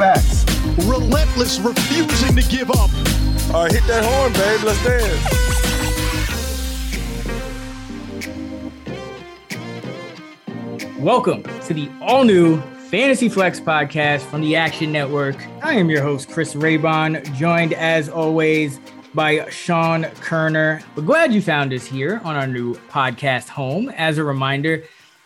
The best. Relentless, refusing to give up. All right, hit that horn, babe. Let's dance. Welcome to the all new Fantasy Flex podcast from the Action Network. I am your host, Chris Raybon, joined as always by Sean Koerner. We're glad you found us here on our new podcast home. As a reminder,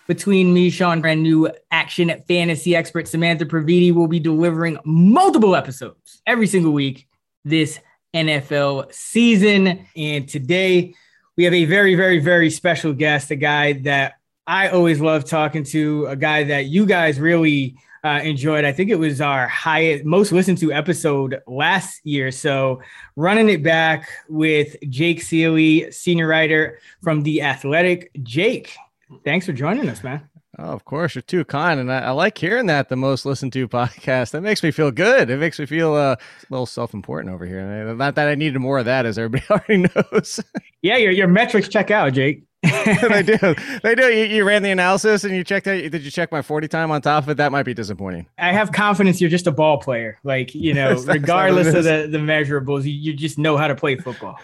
between me, Sean, Brand, new action fantasy expert Samantha Praviti will be delivering multiple episodes every single week this NFL season. And today we have a very, very, very special guest, a guy that I always love talking to, a guy that you guys really uh, enjoyed. I think it was our highest, most listened to episode last year. So running it back with Jake Ciely, senior writer from The Athletic. Jake, thanks for joining us, man. Oh, of course, you're too kind, and I, I, like hearing that the most listened to podcast. That makes me feel good. It makes me feel uh, a little self important over here. Not that I needed more of that, as everybody already knows. yeah, your your metrics check out, Jake. they do. They do. You, you, ran the analysis and you checked out. Did you check my 40 time on top of it? That might be disappointing. I have confidence you're just a ball player. Like, you know, regardless of the, the measurables, you, you just know how to play football.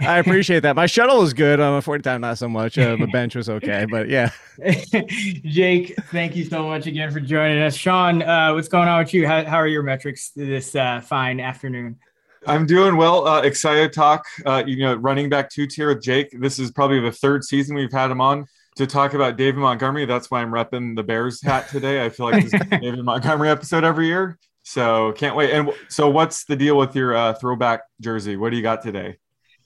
I appreciate that. My shuttle was good on a 40 time, not so much. Uh, the bench was okay, but yeah. Jake, thank you so much again for joining us. Sean, uh, what's going on with you? How, how are your metrics this uh, fine afternoon? I'm doing well. Uh, excited to talk. Uh, you know, running back two tier with Jake. This is probably the third season we've had him on to talk about David Montgomery. That's why I'm repping the Bears hat today. I feel like this is David Montgomery episode every year. So can't wait. And so, what's the deal with your uh, throwback jersey? What do you got today?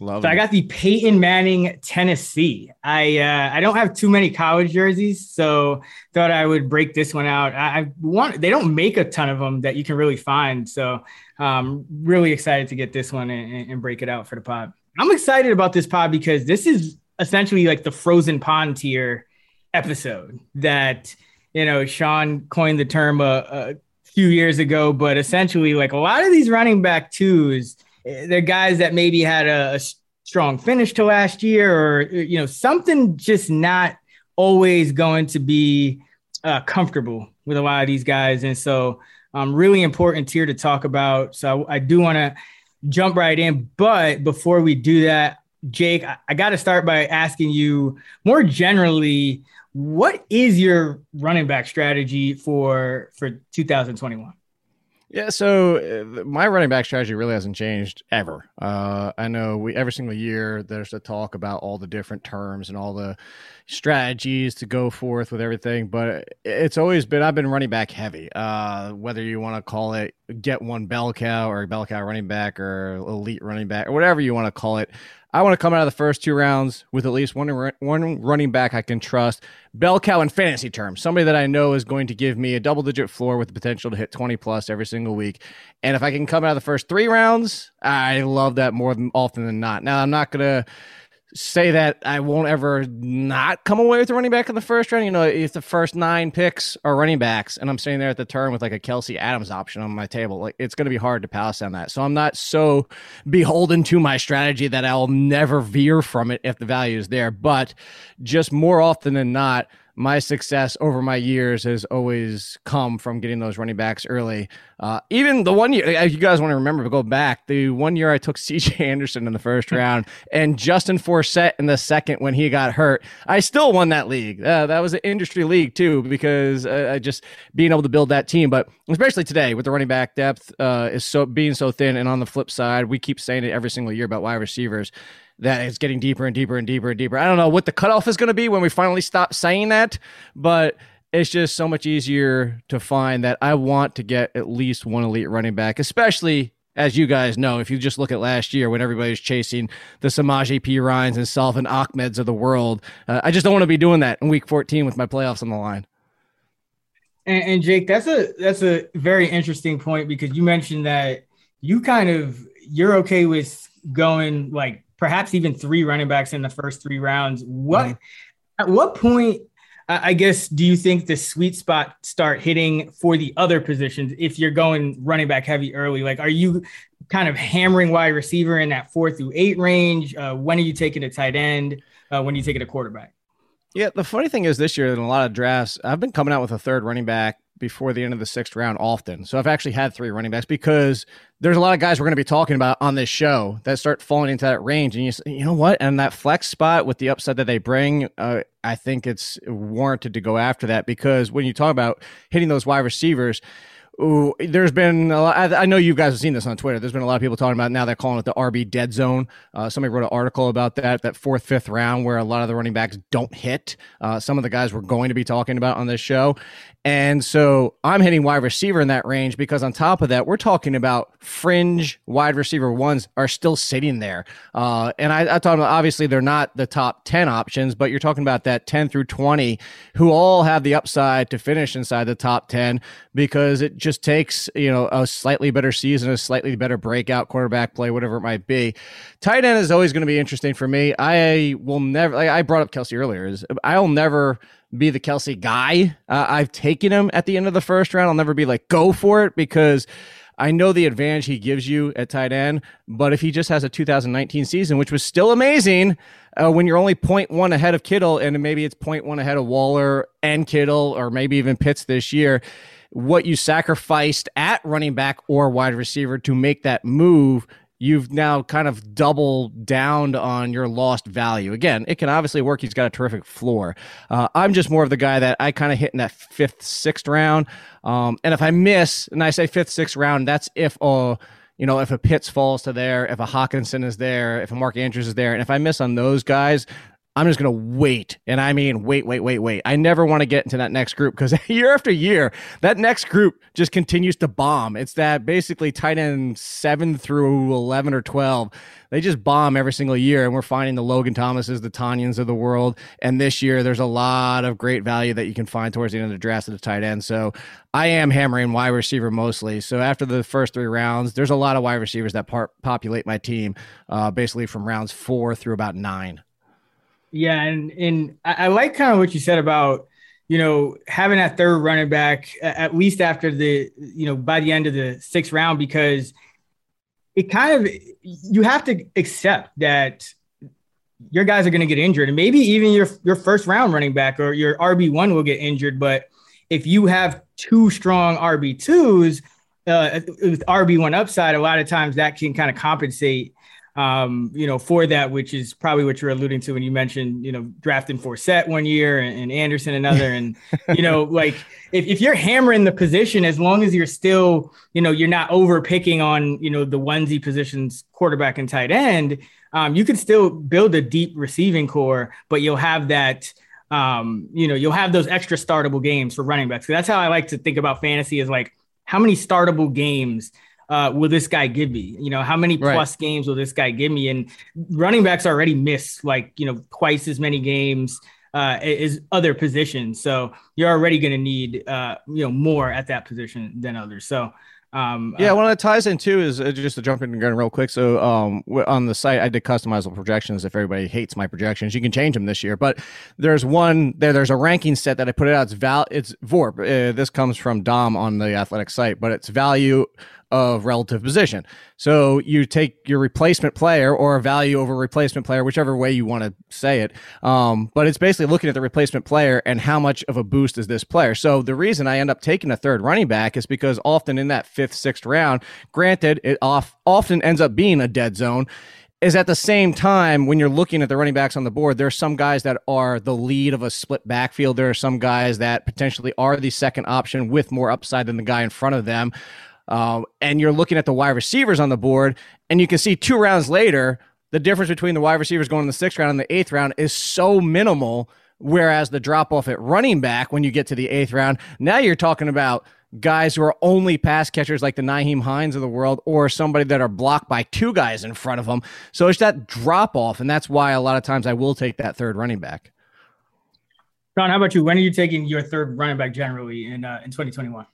Love so it. I got the Peyton Manning Tennessee. I uh, I don't have too many college jerseys, so thought I would break this one out. I, I want they don't make a ton of them that you can really find, so um, really excited to get this one and, and break it out for the pod. I'm excited about this pod because this is essentially like the frozen pond tier episode that you know Sean coined the term a, a few years ago, but essentially like a lot of these running back twos they're guys that maybe had a, a strong finish to last year or you know something just not always going to be uh, comfortable with a lot of these guys. And so um, really important tier to talk about. So i, I do want to jump right in. But before we do that jake i, I got to start by asking you more generally what is your running back strategy for for 2021 yeah, so uh, my running back strategy really hasn't changed ever. Uh, I know we every single year there's a talk about all the different terms and all the strategies to go forth with everything, but it's always been I've been running back heavy. Uh, whether you want to call it get one bell cow or bell cow running back or elite running back or whatever you want to call it. I want to come out of the first two rounds with at least one one running back I can trust. Bell cow in fantasy terms, somebody that I know is going to give me a double digit floor with the potential to hit 20 plus every single week. And if I can come out of the first three rounds, I love that more than often than not. Now I'm not gonna say that I won't ever not come away with a running back in the first round. You know, if the first nine picks are running backs and I'm sitting there at the turn with like a Kelce Adams option on my table, like it's going to be hard to pass on that. So I'm not so beholden to my strategy that I'll never veer from it if the value is there. But just more often than not, my success over my years has always come from getting those running backs early. Uh, even the one year, if you guys want to remember, but go back, the one year I took CJ Anderson in the first round and Justin Forsett in the second when he got hurt, I still won that league. Uh, that was an industry league too, because uh, I just being able to build that team. But especially today with the running back depth uh, is so being so thin. And on the flip side, we keep saying it every single year about wide receivers that it's getting deeper and deeper and deeper and deeper. I don't know what the cutoff is going to be when we finally stop saying that, but it's just so much easier to find that I want to get at least one elite running back, especially as you guys know, if you just look at last year when everybody's chasing the Samaje Perines and Salvon Ahmeds of the world. Uh, I just don't want to be doing that in week 14 with my playoffs on the line. And, and Jake, that's a that's a very interesting point because you mentioned that you kind of you're okay with going like perhaps even three running backs in the first three rounds. What at what point I guess do you think the sweet spot start hitting for the other positions if you're going running back heavy early? Like, are you kind of hammering wide receiver in that four through eight range? Uh, when are you taking a tight end? Uh, when are you taking a quarterback? Yeah, the funny thing is this year in a lot of drafts, I've been coming out with a third running back before the end of the sixth round often. So I've actually had three running backs because there's a lot of guys we're going to be talking about on this show that start falling into that range. And you, you know what? And that flex spot with the upside that they bring, uh, I think it's warranted to go after that because when you talk about hitting those wide receivers, Ooh, there's been a lot, I know you guys have seen this on Twitter. There's been a lot of people talking about now they're calling it the RB dead zone. Uh, somebody wrote an article about that, that fourth, fifth round where a lot of the running backs don't hit. Uh, some of the guys we're going to be talking about on this show. And so I'm hitting wide receiver in that range because on top of that, we're talking about fringe wide receiver ones are still sitting there. Uh, and I, I thought obviously they're not the top 10 options, but you're talking about that 10 through 20 who all have the upside to finish inside the top 10 because it just takes, you know, a slightly better season, a slightly better breakout quarterback play, whatever it might be. Tight end is always going to be interesting for me. I will never, like I brought up Kelce earlier, is I'll never be the Kelce guy. Uh, I've taken him at the end of the first round. I'll never be like, go for it because I know the advantage he gives you at tight end. But if he just has a 2019 season, which was still amazing, uh, when you're only 0.1 ahead of Kittle and maybe it's 0.1 ahead of Waller and Kittle or maybe even Pitts this year, what you sacrificed at running back or wide receiver to make that move you've now kind of doubled down on your lost value. Again, it can obviously work. He's got a terrific floor. Uh, I'm just more of the guy that I kind of hit in that fifth, sixth round. Um, and if I miss, and I say fifth, sixth round, that's if uh, you know, if a Pitts falls to there, if a Hockenson is there, if a Mark Andrews is there, and if I miss on those guys, I'm just going to wait. And I mean, wait, wait, wait, wait. I never want to get into that next group because year after year, that next group just continues to bomb. It's that basically tight end seven through 11 or 12. They just bomb every single year. And we're finding the Logan Thomases, the Tonyans of the world. And this year, there's a lot of great value that you can find towards the end of the draft at the tight end. So I am hammering wide receiver mostly. So after the first three rounds, there's a lot of wide receivers that populate my team, uh, basically from rounds four through about nine. Yeah, and and I, I like kind of what you said about you know having that third running back at least after the you know by the end of the sixth round because it kind of you have to accept that your guys are going to get injured and maybe even your your first round running back or your RB1 will get injured but if you have two strong RB2s uh, with RB1 upside a lot of times that can kind of compensate um, you know, for that, which is probably what you're alluding to when you mentioned, you know, drafting Forsett one year and, and Anderson another. And, you know, like if, if you're hammering the position, as long as you're still, you know, you're not over picking on, you know, the onesie positions, quarterback and tight end, um, you can still build a deep receiving core, but you'll have that, um, you know, you'll have those extra startable games for running backs. So that's how I like to think about fantasy is like, how many startable games uh, will this guy give me? You know, how many plus games will this guy give me? And running backs already miss like, you know, twice as many games uh, as other positions. So you're already going to need, uh, you know, more at that position than others. So, um, yeah, uh, one of the ties in too is uh, just to jump in again real quick. So um, on the site, I did customizable projections. If everybody hates my projections, you can change them this year. But there's one there. There's a ranking set that I put it out. It's val. It's VORP. Uh, this comes from Dom on the athletic site, but it's value of relative position. So you take your replacement player or a value over replacement player, whichever way you want to say it. Um, but it's basically looking at the replacement player and how much of a boost is this player. So the reason I end up taking a third running back is because often in that fifth, sixth round, granted, it off, often ends up being a dead zone is at the same time when you're looking at the running backs on the board, there are some guys that are the lead of a split backfield. There are some guys that potentially are the second option with more upside than the guy in front of them. Uh, and you're looking at the wide receivers on the board, and you can see two rounds later, the difference between the wide receivers going in the sixth round and the eighth round is so minimal. Whereas the drop off at running back when you get to the eighth round, now you're talking about guys who are only pass catchers like the Nyheim Hines of the world or somebody that are blocked by two guys in front of them. So it's that drop off. And that's why a lot of times I will take that third running back. John, how about you? When are you taking your third running back generally in uh, in 2021?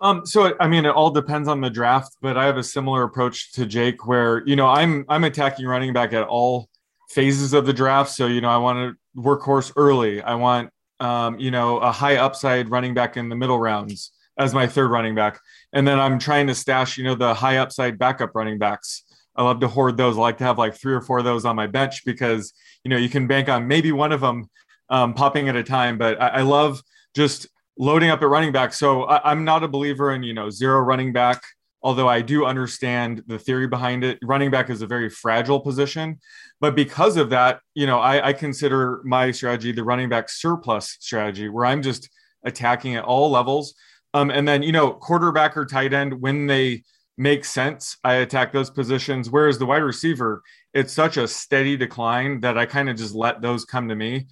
Um, so I mean, it all depends on the draft, but I have a similar approach to Jake, where you know I'm I'm attacking running back at all phases of the draft. So you know I want to workhorse early. I want um, you know a high upside running back in the middle rounds as my third running back. And then I'm trying to stash, you know, the high upside backup running backs. I love to hoard those. I like to have like three or four of those on my bench because, you know, you can bank on maybe one of them um, popping at a time. But I, I, love just loading up at running back. So I, I'm not a believer in, you know, zero running back, although I do understand the theory behind it. Running back is a very fragile position. But because of that, you know, I, I consider my strategy the running back surplus strategy, where I'm just attacking at all levels um, and then, you know, quarterback or tight end, when they make sense, I attack those positions. Whereas the wide receiver, it's such a steady decline that I kind of just let those come to me.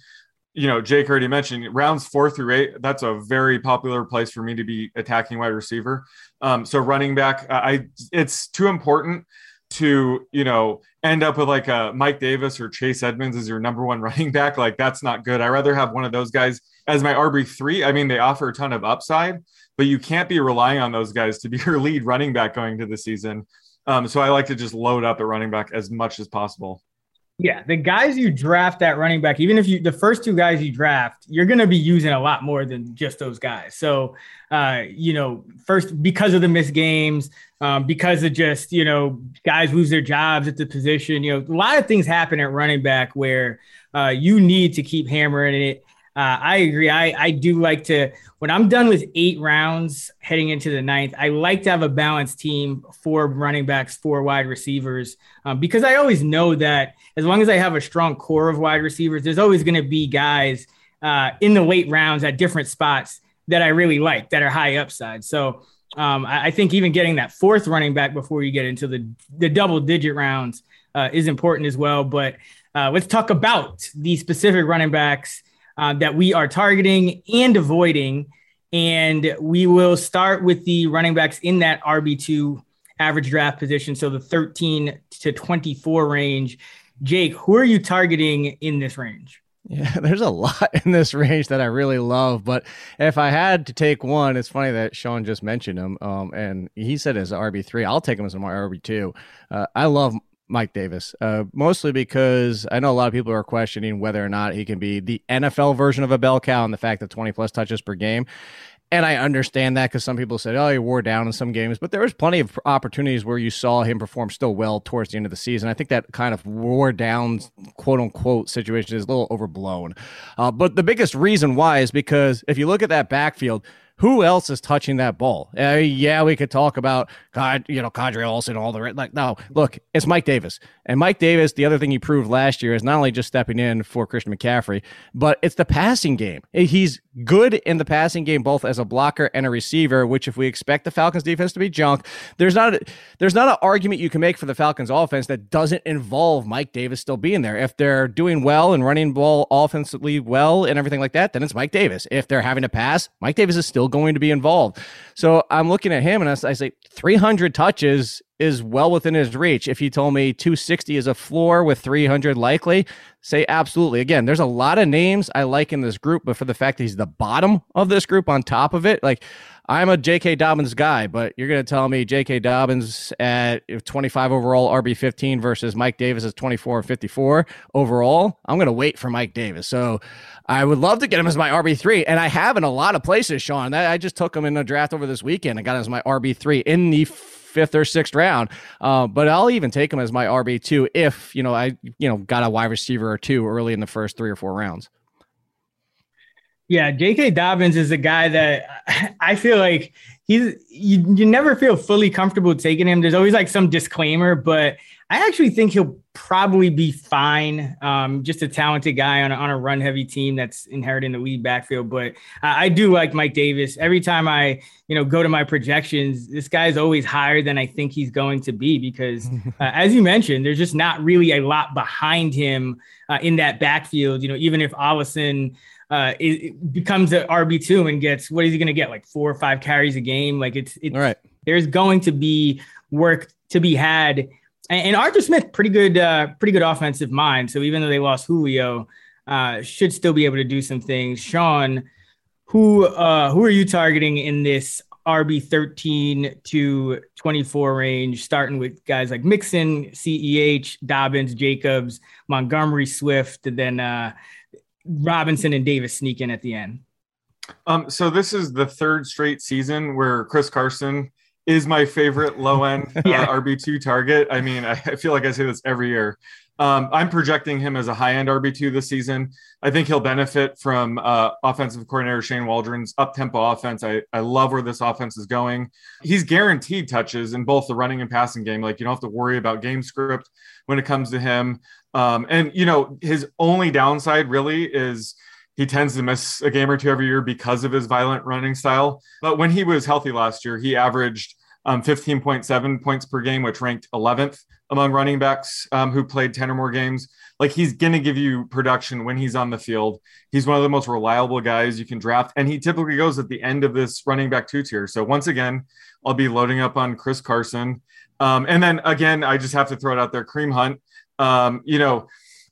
You know, Jake already mentioned rounds four through eight. That's a very popular place for me to be attacking wide receiver. Um, so running back, I it's too important to you know end up with like a Mike Davis or Chase Edmonds as your number one running back. Like that's not good. I rather have one of those guys as my RB three. I mean, they offer a ton of upside, but you can't be relying on those guys to be your lead running back going to the season. Um, so I like to just load up at running back as much as possible. Yeah, the guys you draft at running back, even if you the first two guys you draft, you're going to be using a lot more than just those guys. So, uh, you know, first because of the missed games, um, because of just you know guys lose their jobs at the position. You know, a lot of things happen at running back where uh, you need to keep hammering it. Uh, I agree. I, I do like to, when I'm done with eight rounds heading into the ninth, I like to have a balanced team for running backs, for wide receivers, um, because I always know that as long as I have a strong core of wide receivers, there's always going to be guys uh, in the late rounds at different spots that I really like that are high upside. So um, I, I, think even getting that fourth running back before you get into the, the double digit rounds uh, is important as well. But uh, let's talk about the specific running backs uh, that we are targeting and avoiding. And we will start with the running backs in that RB2 average draft position. So the 13 to 24 range. Jake, who are you targeting in this range? Yeah, there's a lot in this range that I really love. But if I had to take one, it's funny that Sean just mentioned him. Um, and he said as RB3. I'll take him as my RB2. Uh, I love Mike Davis, uh, mostly because I know a lot of people are questioning whether or not he can be the NFL version of a bell cow and the fact that 20 plus touches per game. And I understand that because some people said, oh, he wore down in some games, but there was plenty of opportunities where you saw him perform still well towards the end of the season. I think that kind of wore down, quote unquote, situation is a little overblown. Uh, but the biggest reason why is because if you look at that backfield, who else is touching that ball? Uh, yeah, we could talk about God, you know, Qadree Ollison, all the like. No, look, it's Mike Davis, and Mike Davis. The other thing he proved last year is not only just stepping in for Christian McCaffrey, but it's the passing game. He's good in the passing game, both as a blocker and a receiver. Which, if we expect the Falcons defense to be junk, there's not a, there's not an argument you can make for the Falcons offense that doesn't involve Mike Davis still being there. If they're doing well and running ball offensively well and everything like that, then it's Mike Davis. If they're having to pass, Mike Davis is still going to be involved. So I'm looking at him and I, I say 300 touches is well within his reach. If you told me 260 is a floor with 300 likely, say absolutely. Again, there's a lot of names I like in this group, but for the fact that he's the bottom of this group on top of it, like I'm a J.K. Dobbins guy, but you're going to tell me J.K. Dobbins at 25 overall RB15 versus Mike Davis is 24 and 54 overall. I'm going to wait for Mike Davis. So I would love to get him as my RB3, and I have in a lot of places, Sean. I just took him in a draft over this weekend. I got him as my RB3 in the fifth or sixth round. Uh, but I'll even take him as my RB two if you know I you know got a wide receiver or two early in the first three or four rounds. Yeah, J.K. Dobbins is a guy that I feel like he's you, you never feel fully comfortable taking him. There's always like some disclaimer, but I actually think he'll probably be fine. Um, just a talented guy on a, on a run heavy team that's inheriting the lead backfield. But I, I do like Mike Davis. Every time I, you know, go to my projections, this guy's always higher than I think he's going to be because, uh, as you mentioned, there's just not really a lot behind him uh, in that backfield. You know, even if Ollison uh, it, it becomes an RB two and gets what is he going to get like four or five carries a game? Like it's it's right. There's going to be work to be had and, Arthur Smith, pretty good, uh, pretty good offensive mind. So even though they lost Julio, uh, should still be able to do some things. Sean, who uh, who are you targeting in this RB thirteen to twenty four range? Starting with guys like Mixon, Ceh, Dobbins, Jacobs, Montgomery, Swift, and then uh, Robinson and Davis sneak in at the end. Um, so this is the third straight season where Chris Carson is my favorite low end uh, yeah. RB2 target. I mean, I, I, feel like I say this every year. Um, I'm projecting him as a high end RB2 this season. I think he'll benefit from uh, offensive coordinator Shane Waldron's up tempo offense. I, I love where this offense is going. He's guaranteed touches in both the running and passing game. Like, you don't have to worry about game script when it comes to him. Um, and, you know, his only downside really is he tends to miss a game or two every year because of his violent running style. But when he was healthy last year, he averaged um, 15.7 points per game, which ranked 11th among running backs um, who played 10 or more games. Like he's going to give you production when he's on the field. He's one of the most reliable guys you can draft. And he typically goes at the end of this running back two tier. So once again, I'll be loading up on Chris Carson. Um, and then again, I just have to throw it out there Kareem Hunt. Um, you know,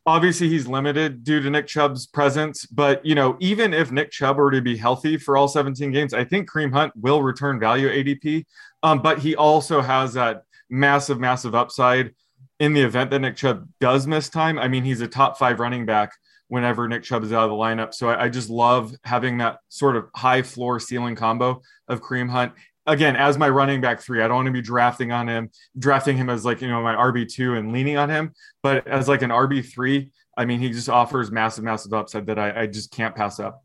obviously he's limited due to Nick Chubb's presence, but you know, even if Nick Chubb were to be healthy for all 17 games, I think Kareem Hunt will return value ADP. Um, but he also has that massive, massive upside in the event that Nick Chubb does miss time. I mean, he's a top five running back whenever Nick Chubb is out of the lineup. So I, I just love having that sort of high floor ceiling combo of Kareem Hunt again, as my running back three, I don't want to be drafting on him, drafting him as like, you know, my RB2 and leaning on him. But as like an RB3, I mean, he just offers massive, massive upside that I, I just can't pass up.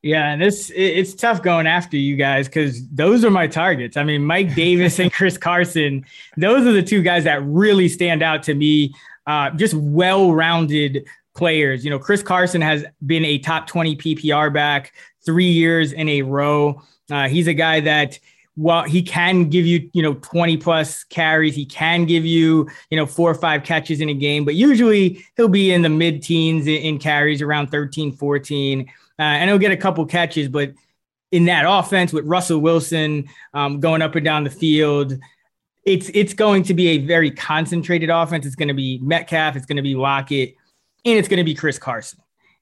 Yeah, and this it's tough going after you guys because those are my targets. I mean, Mike Davis and Chris Carson, those are the two guys that really stand out to me. Uh, just well-rounded players. You know, Chris Carson has been a top 20 PPR back three years in a row. Uh, he's a guy that well, he can give you, you know, 20 plus carries. He can give you, you know, four or five catches in a game, but usually he'll be in the mid teens in, carries around 13, 14. Uh, and he'll get a couple catches, but in that offense with Russell Wilson um, going up and down the field, it's it's going to be a very concentrated offense. It's going to be Metcalf, it's going to be Lockett, and it's going to be Chris Carson.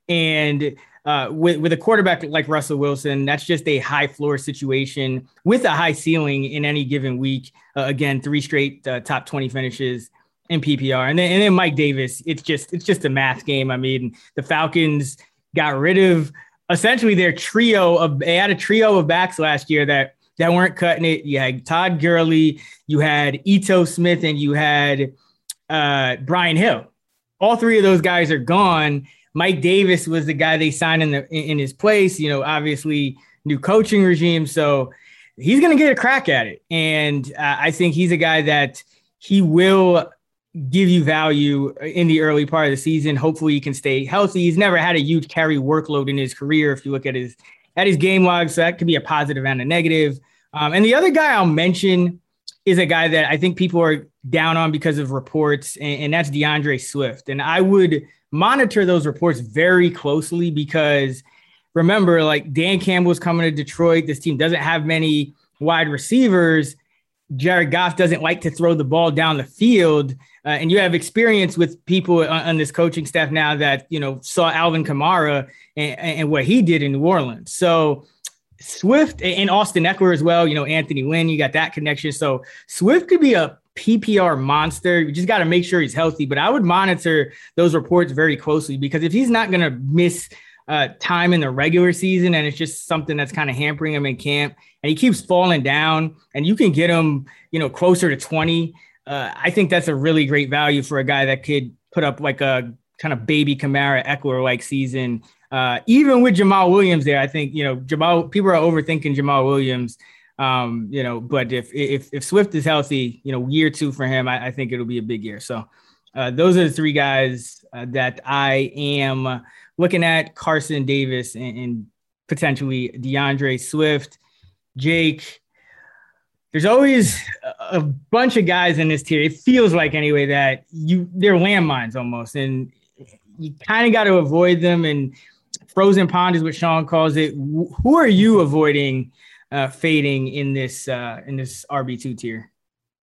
And uh, with with a quarterback like Russell Wilson, that's just a high floor situation with a high ceiling in any given week. Uh, again, three straight uh, top twenty finishes in PPR, and then and then Mike Davis. It's just it's just a math game. I mean, the Falcons got rid of essentially their trio of they had a trio of backs last year that that weren't cutting it. You had Todd Gurley, you had Ito Smith, and you had uh, Brian Hill. All three of those guys are gone Mike Davis was the guy they signed in the in his place. You know, obviously new coaching regime, so he's going to get a crack at it. And uh, I think he's a guy that he will give you value in the early part of the season. Hopefully, he can stay healthy. He's never had a huge carry workload in his career. If you look at his at his game log, so that could be a positive and a negative. Um, and the other guy I'll mention is a guy that I think people are down on because of reports, and, and that's DeAndre Swift. And I would monitor those reports very closely because remember, like Dan Campbell's coming to Detroit. This team doesn't have many wide receivers. Jared Goff doesn't like to throw the ball down the field. Uh, and you have experience with people on, on, this coaching staff now that, you know, saw Alvin Kamara and, and what he did in New Orleans. So Swift and Austin Ekeler as well, you know, Anthony Lynn, you got that connection. So Swift could be a PPR monster. You just got to make sure he's healthy. But I would monitor those reports very closely because if he's not going to miss uh, time in the regular season, and it's just something that's kind of hampering him in camp. And he keeps falling down, and you can get him, you know, closer to 20. Uh, I think that's a really great value for a guy that could put up like a kind of baby Kamara Ekeler like season. Uh, even with Jamaal Williams there, I think you know Jamaal, People are overthinking Jamaal Williams. Um, you know, but if if if Swift is healthy, you know, year two for him, I, I think it'll be a big year. So uh, those are the three guys uh, that I am looking at: Carson Davis and, and potentially DeAndre Swift, Jake. There's always a bunch of guys in this tier. It feels like anyway that you they're landmines almost, and you kind of got to avoid them. And frozen pond is what Sean calls it. Who are you avoiding uh, fading in this uh, in this RB two tier?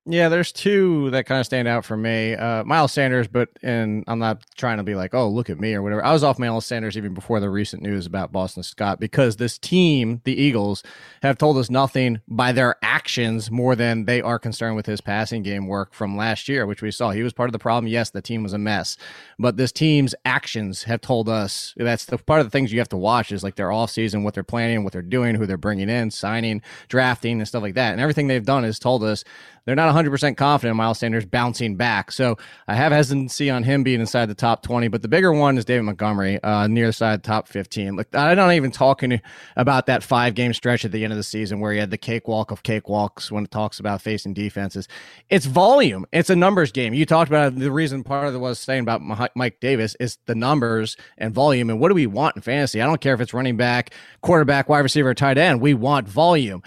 Yeah, there's two that kind of stand out for me. Uh, Miles Sanders, but and I'm not trying to be like, oh, look at me or whatever. I was off Miles Sanders even before the recent news about Boston Scott because this team, the Eagles, have told us nothing by their actions more than they are concerned with his passing game work from last year, which we saw. He was part of the problem. Yes, the team was a mess, but this team's actions have told us that's the part of the things you have to watch is like their off season, what they're planning, what they're doing, who they're bringing in, signing, drafting, and stuff like that. And everything they've done has told us they're not 100% confident in Miles Sanders bouncing back. So I have hesitancy on him being inside the top 20, but the bigger one is David Montgomery uh, near the side top 15. Look, I'm not even talking about that five game stretch at the end of the season where he had the cakewalk of cakewalks when it talks about facing defenses. It's volume, it's a numbers game. You talked about the reason part of it was saying about Mike Davis is the numbers and volume. And what do we want in fantasy? I don't care if it's running back, quarterback, wide receiver, tight end. We want volume.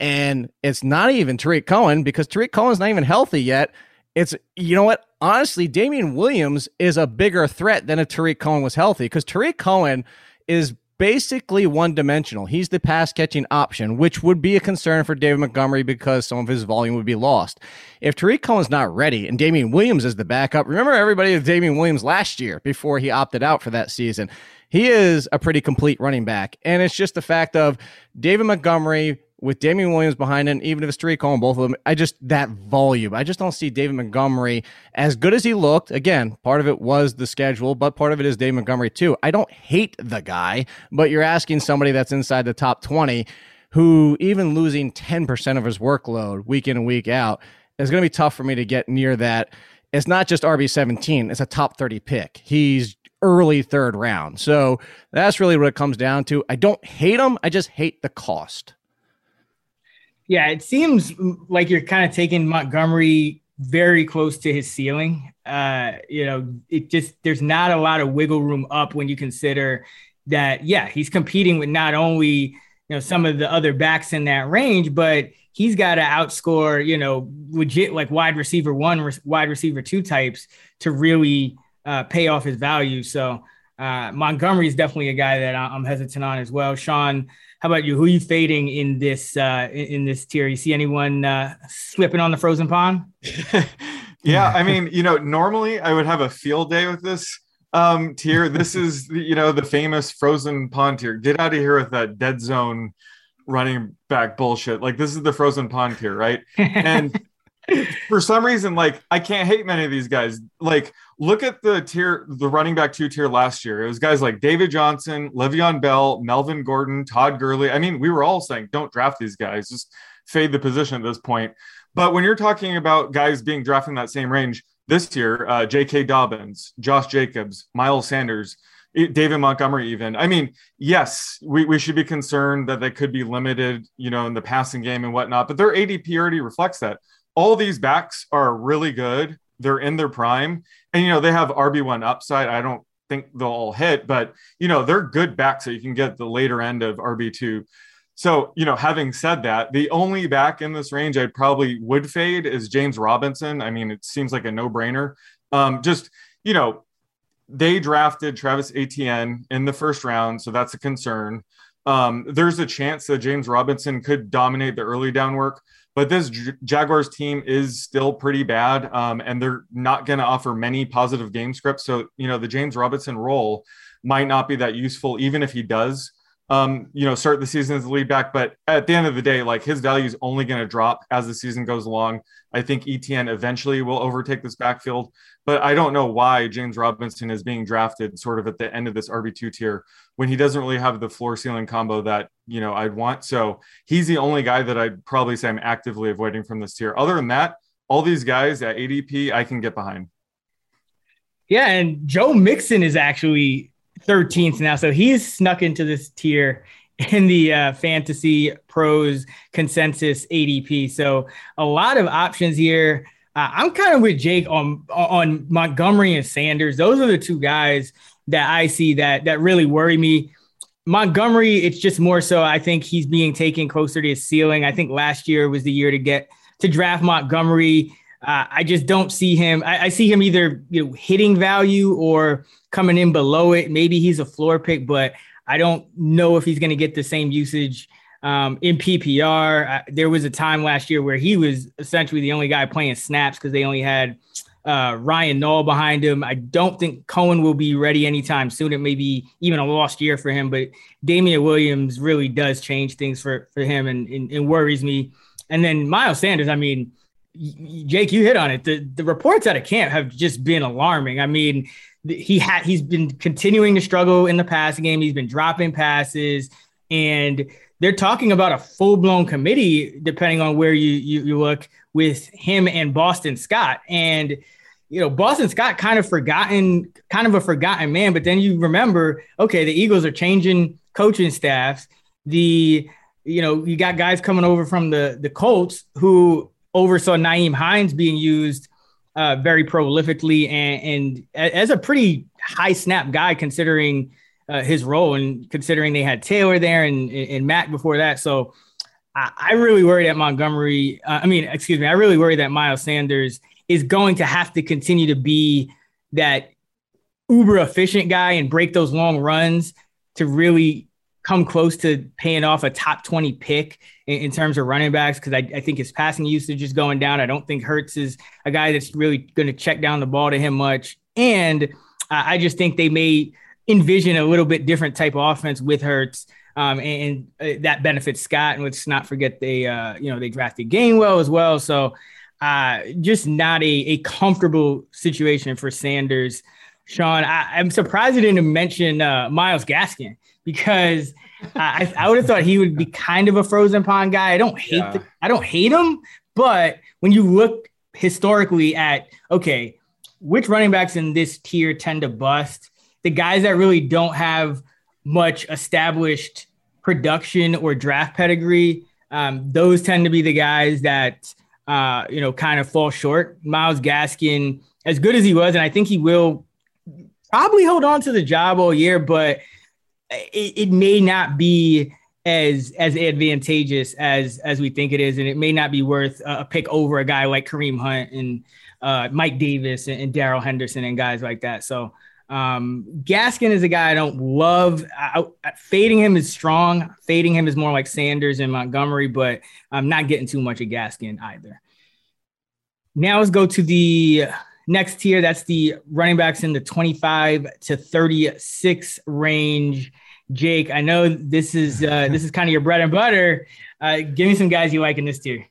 And it's not even Tarik Cohen because Tarik Cohen's not even healthy yet. It's, you know what? Honestly, Damien Williams is a bigger threat than if Tarik Cohen was healthy because Tarik Cohen is basically one dimensional. He's the pass catching option, which would be a concern for David Montgomery because some of his volume would be lost. If Tarik Cohen's not ready and Damien Williams is the backup, remember everybody with Damien Williams last year before he opted out for that season. He is a pretty complete running back. And it's just the fact of David Montgomery with Damien Williams behind him, even if it's Tarik Cohen, both of them, I just that volume. I just don't see David Montgomery as good as he looked. Again, part of it was the schedule, but part of it is David Montgomery too. I don't hate the guy, but you're asking somebody that's inside the top 20 who even losing 10% of his workload week in and week out is going to be tough for me to get near that. It's not just RB17, it's a top 30 pick. He's early third round. So that's really what it comes down to. I don't hate him, I just hate the cost. Yeah, it seems like you're kind of taking Montgomery very close to his ceiling. Uh, you know, it just there's not a lot of wiggle room up when you consider that. Yeah, he's competing with not only you know some of the other backs in that range, but he's got to outscore you know legit like wide receiver one, wide receiver two types to really uh, pay off his value. So uh, Montgomery is definitely a guy that I'm hesitant on as well. Sean, how about you? Who are you fading in this uh, in this tier? You see anyone uh, slipping on the frozen pond? yeah, I mean, you know, normally I would have a field day with this um, tier. This is you know the famous frozen pond tier. Get out of here with that dead zone running back bullshit. Like this is the frozen pond tier, right? And for some reason, like I can't hate many of these guys. Like, look at the tier, the running back two tier last year. It was guys like David Johnson, Le'Veon Bell, Melvin Gordon, Todd Gurley. I mean, we were all saying, don't draft these guys, just fade the position at this point. But when you're talking about guys being drafted in that same range this year, uh, J.K. Dobbins, Josh Jacobs, Miles Sanders, David Montgomery, even. I mean, yes, we, we should be concerned that they could be limited, you know, in the passing game and whatnot, but their ADP already reflects that all these backs are really good. They're in their prime. And, you know, they have RB1 upside. I don't think they'll all hit, but, you know, they're good backs. So you can get the later end of RB2. So, you know, having said that, the only back in this range I'd probably would fade is James Robinson. I mean, it seems like a no brainer. Um, just, you know, they drafted Travis Etienne in the first round. So that's a concern. Um, there's a chance that James Robinson could dominate the early down work. But this Jaguars team is still pretty bad, um, and they're not going to offer many positive game scripts. So, you know, the James Robinson role might not be that useful, even if he does um, you know, start the season as a lead back. But at the end of the day, like his value is only going to drop as the season goes along. I think Etienne eventually will overtake this backfield, but I don't know why James Robinson is being drafted sort of at the end of this RB2 tier when he doesn't really have the floor ceiling combo that, you know, I'd want. So he's the only guy that I'd probably say I'm actively avoiding from this tier. Other than that, all these guys at ADP, I can get behind. Yeah, and Joe Mixon is actually 13th now. So he's snuck into this tier in the uh, fantasy pros consensus ADP. So a lot of options here. Uh, I'm kind of with Jake on on Montgomery and Sanders. Those are the two guys that I see that that really worry me. Montgomery, it's just more so. I think he's being taken closer to his ceiling. I think last year was the year to get to draft Montgomery. Uh, I just don't see him. I, I, see him either you know hitting value or coming in below it. Maybe he's a floor pick, but I don't know if he's going to get the same usage um, in PPR. Uh, there was a time last year where he was essentially the only guy playing snaps because they only had uh, Ryan Nall behind him. I don't think Cohen will be ready anytime soon. It may be even a lost year for him, but Damien Williams really does change things for, for him and, and, and worries me. And then Miles Sanders, I mean, Jake, you hit on it. The the reports out of camp have just been alarming. I mean, he had he's been continuing to struggle in the passing game. He's been dropping passes, and they're talking about a full blown committee, depending on where you, you you look, with him and Boston Scott. And you know, Boston Scott kind of forgotten, kind of a forgotten man. But then you remember, okay, the Eagles are changing coaching staffs. The you know, you got guys coming over from the the Colts who oversaw Nyheim Hines being used uh, very prolifically and, and as a pretty high snap guy considering uh, his role and considering they had Taylor there and, and Mack before that. So I, I really worry that Montgomery, uh, I mean, excuse me, I really worry that Miles Sanders is going to have to continue to be that uber efficient guy and break those long runs to really come close to paying off a top 20 pick in, in terms of running backs because I, I, think his passing usage is going down. I don't think Hurts is a guy that's really going to check down the ball to him much. And uh, I just think they may envision a little bit different type of offense with Hurts. Um, and, and uh, that benefits Scott. And let's not forget they, uh, you know, they drafted Gainwell as well. So uh, just not a, a comfortable situation for Sanders. Sean, I, am surprised you didn't mention uh, Myles Gaskin because I, I would have thought he would be kind of a frozen pond guy. I don't hate yeah. the, I don't hate him, but when you look historically at okay, which running backs in this tier tend to bust, the guys that really don't have much established production or draft pedigree, um, those tend to be the guys that uh, you know kind of fall short. Myles Gaskin, as good as he was, and I think he will probably hold on to the job all year, but it, it may not be as as advantageous as as we think it is, and it may not be worth a pick over a guy like Kareem Hunt and uh, Mike Davis and, and Darrell Henderson and guys like that. So um, Gaskin is a guy I don't love. I, I, fading him is strong. Fading him is more like Sanders and Montgomery, but I'm not getting too much of Gaskin either. Now let's go to the next tier. That's the running backs in the 25 to 36 range. Jake, I know this is uh, this is kind of your bread and butter. Uh, give me some guys you like in this tier.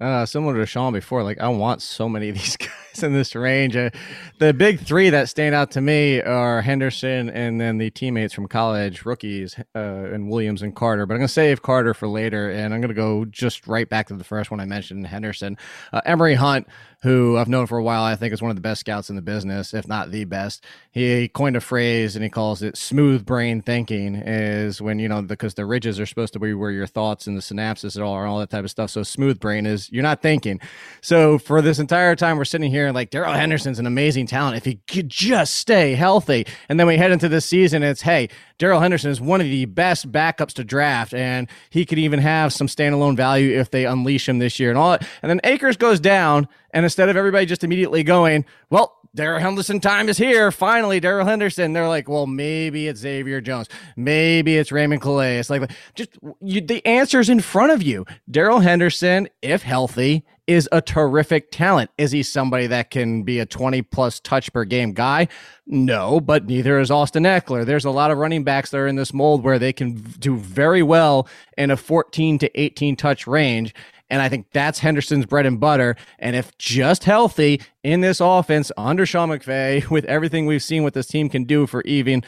Uh, similar to Sean before, like I want so many of these guys in this range. Uh, the big three that stand out to me are Henderson and then the teammates from college, rookies, uh, and Williams and Carter. But I'm going to save Carter for later, and I'm going to go just right back to the first one I mentioned, Henderson. Uh, Emory Hunt who I've known for a while, I think is one of the best scouts in the business, if not the best. He coined a phrase and he calls it smooth brain thinking, is when, you know, because the ridges are supposed to be where your thoughts and the synapses are and all that type of stuff. So smooth brain is you're not thinking. So for this entire time, we're sitting here like Darrell Henderson's an amazing talent if he could just stay healthy. And then we head into this season, it's, hey, Darrell Henderson is one of the best backups to draft, and he could even have some standalone value if they unleash him this year and all. That. And then Akers goes down And instead of everybody just immediately going, well, Darrell Henderson time is here. Finally, Darrell Henderson. They're like, well, maybe it's Xavier Jones. Maybe it's Raymond Calais. Like, just you, the answer's in front of you. Darrell Henderson, if healthy, is a terrific talent. Is he somebody that can be a 20 plus touch per game guy? No, but neither is Austin Ekeler. There's a lot of running backs that are in this mold where they can do very well in a 14 to 18 touch range. And I think that's Henderson's bread and butter. And if just healthy in this offense under Sean McVay, with everything we've seen what this team can do for even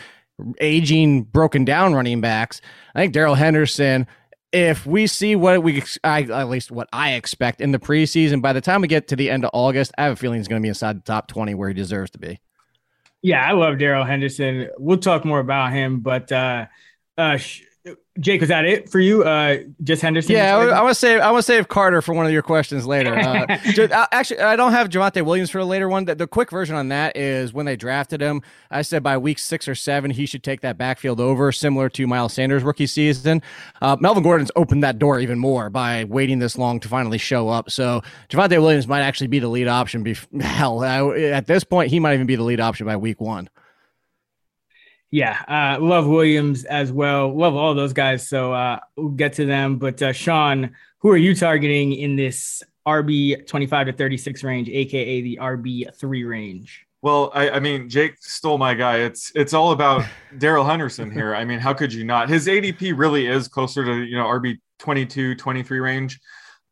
aging, broken down running backs, I think Darrell Henderson. If we see what we, I, at least what I expect in the preseason, by the time we get to the end of August, I have a feeling he's going to be inside the top 20 where he deserves to be. Yeah, I love Darrell Henderson. We'll talk more about him, but uh, uh, Jake, is that it for you? Uh, just Henderson? Yeah, I, I want to save I want to save Carter for one of your questions later. Uh, uh, actually, I don't have Javonte Williams for a later one. The, the, quick version on that is when they drafted him, I said by week six or seven he should take that backfield over, similar to Miles Sanders' rookie season. Uh, Melvin Gordon's opened that door even more by waiting this long to finally show up. So Javonte Williams might actually be the lead option. Bef- hell, at this point, he might even be the lead option by week one. Yeah, uh, love Williams as well. Love all those guys. So uh, we'll get to them. But uh, Sean, who are you targeting in this RB 25 to 36 range, aka the RB three range? Well, I, I, mean, Jake stole my guy. It's it's all about Darrell Henderson here. I mean, how could you not? His ADP really is closer to you know RB 22, 23 range.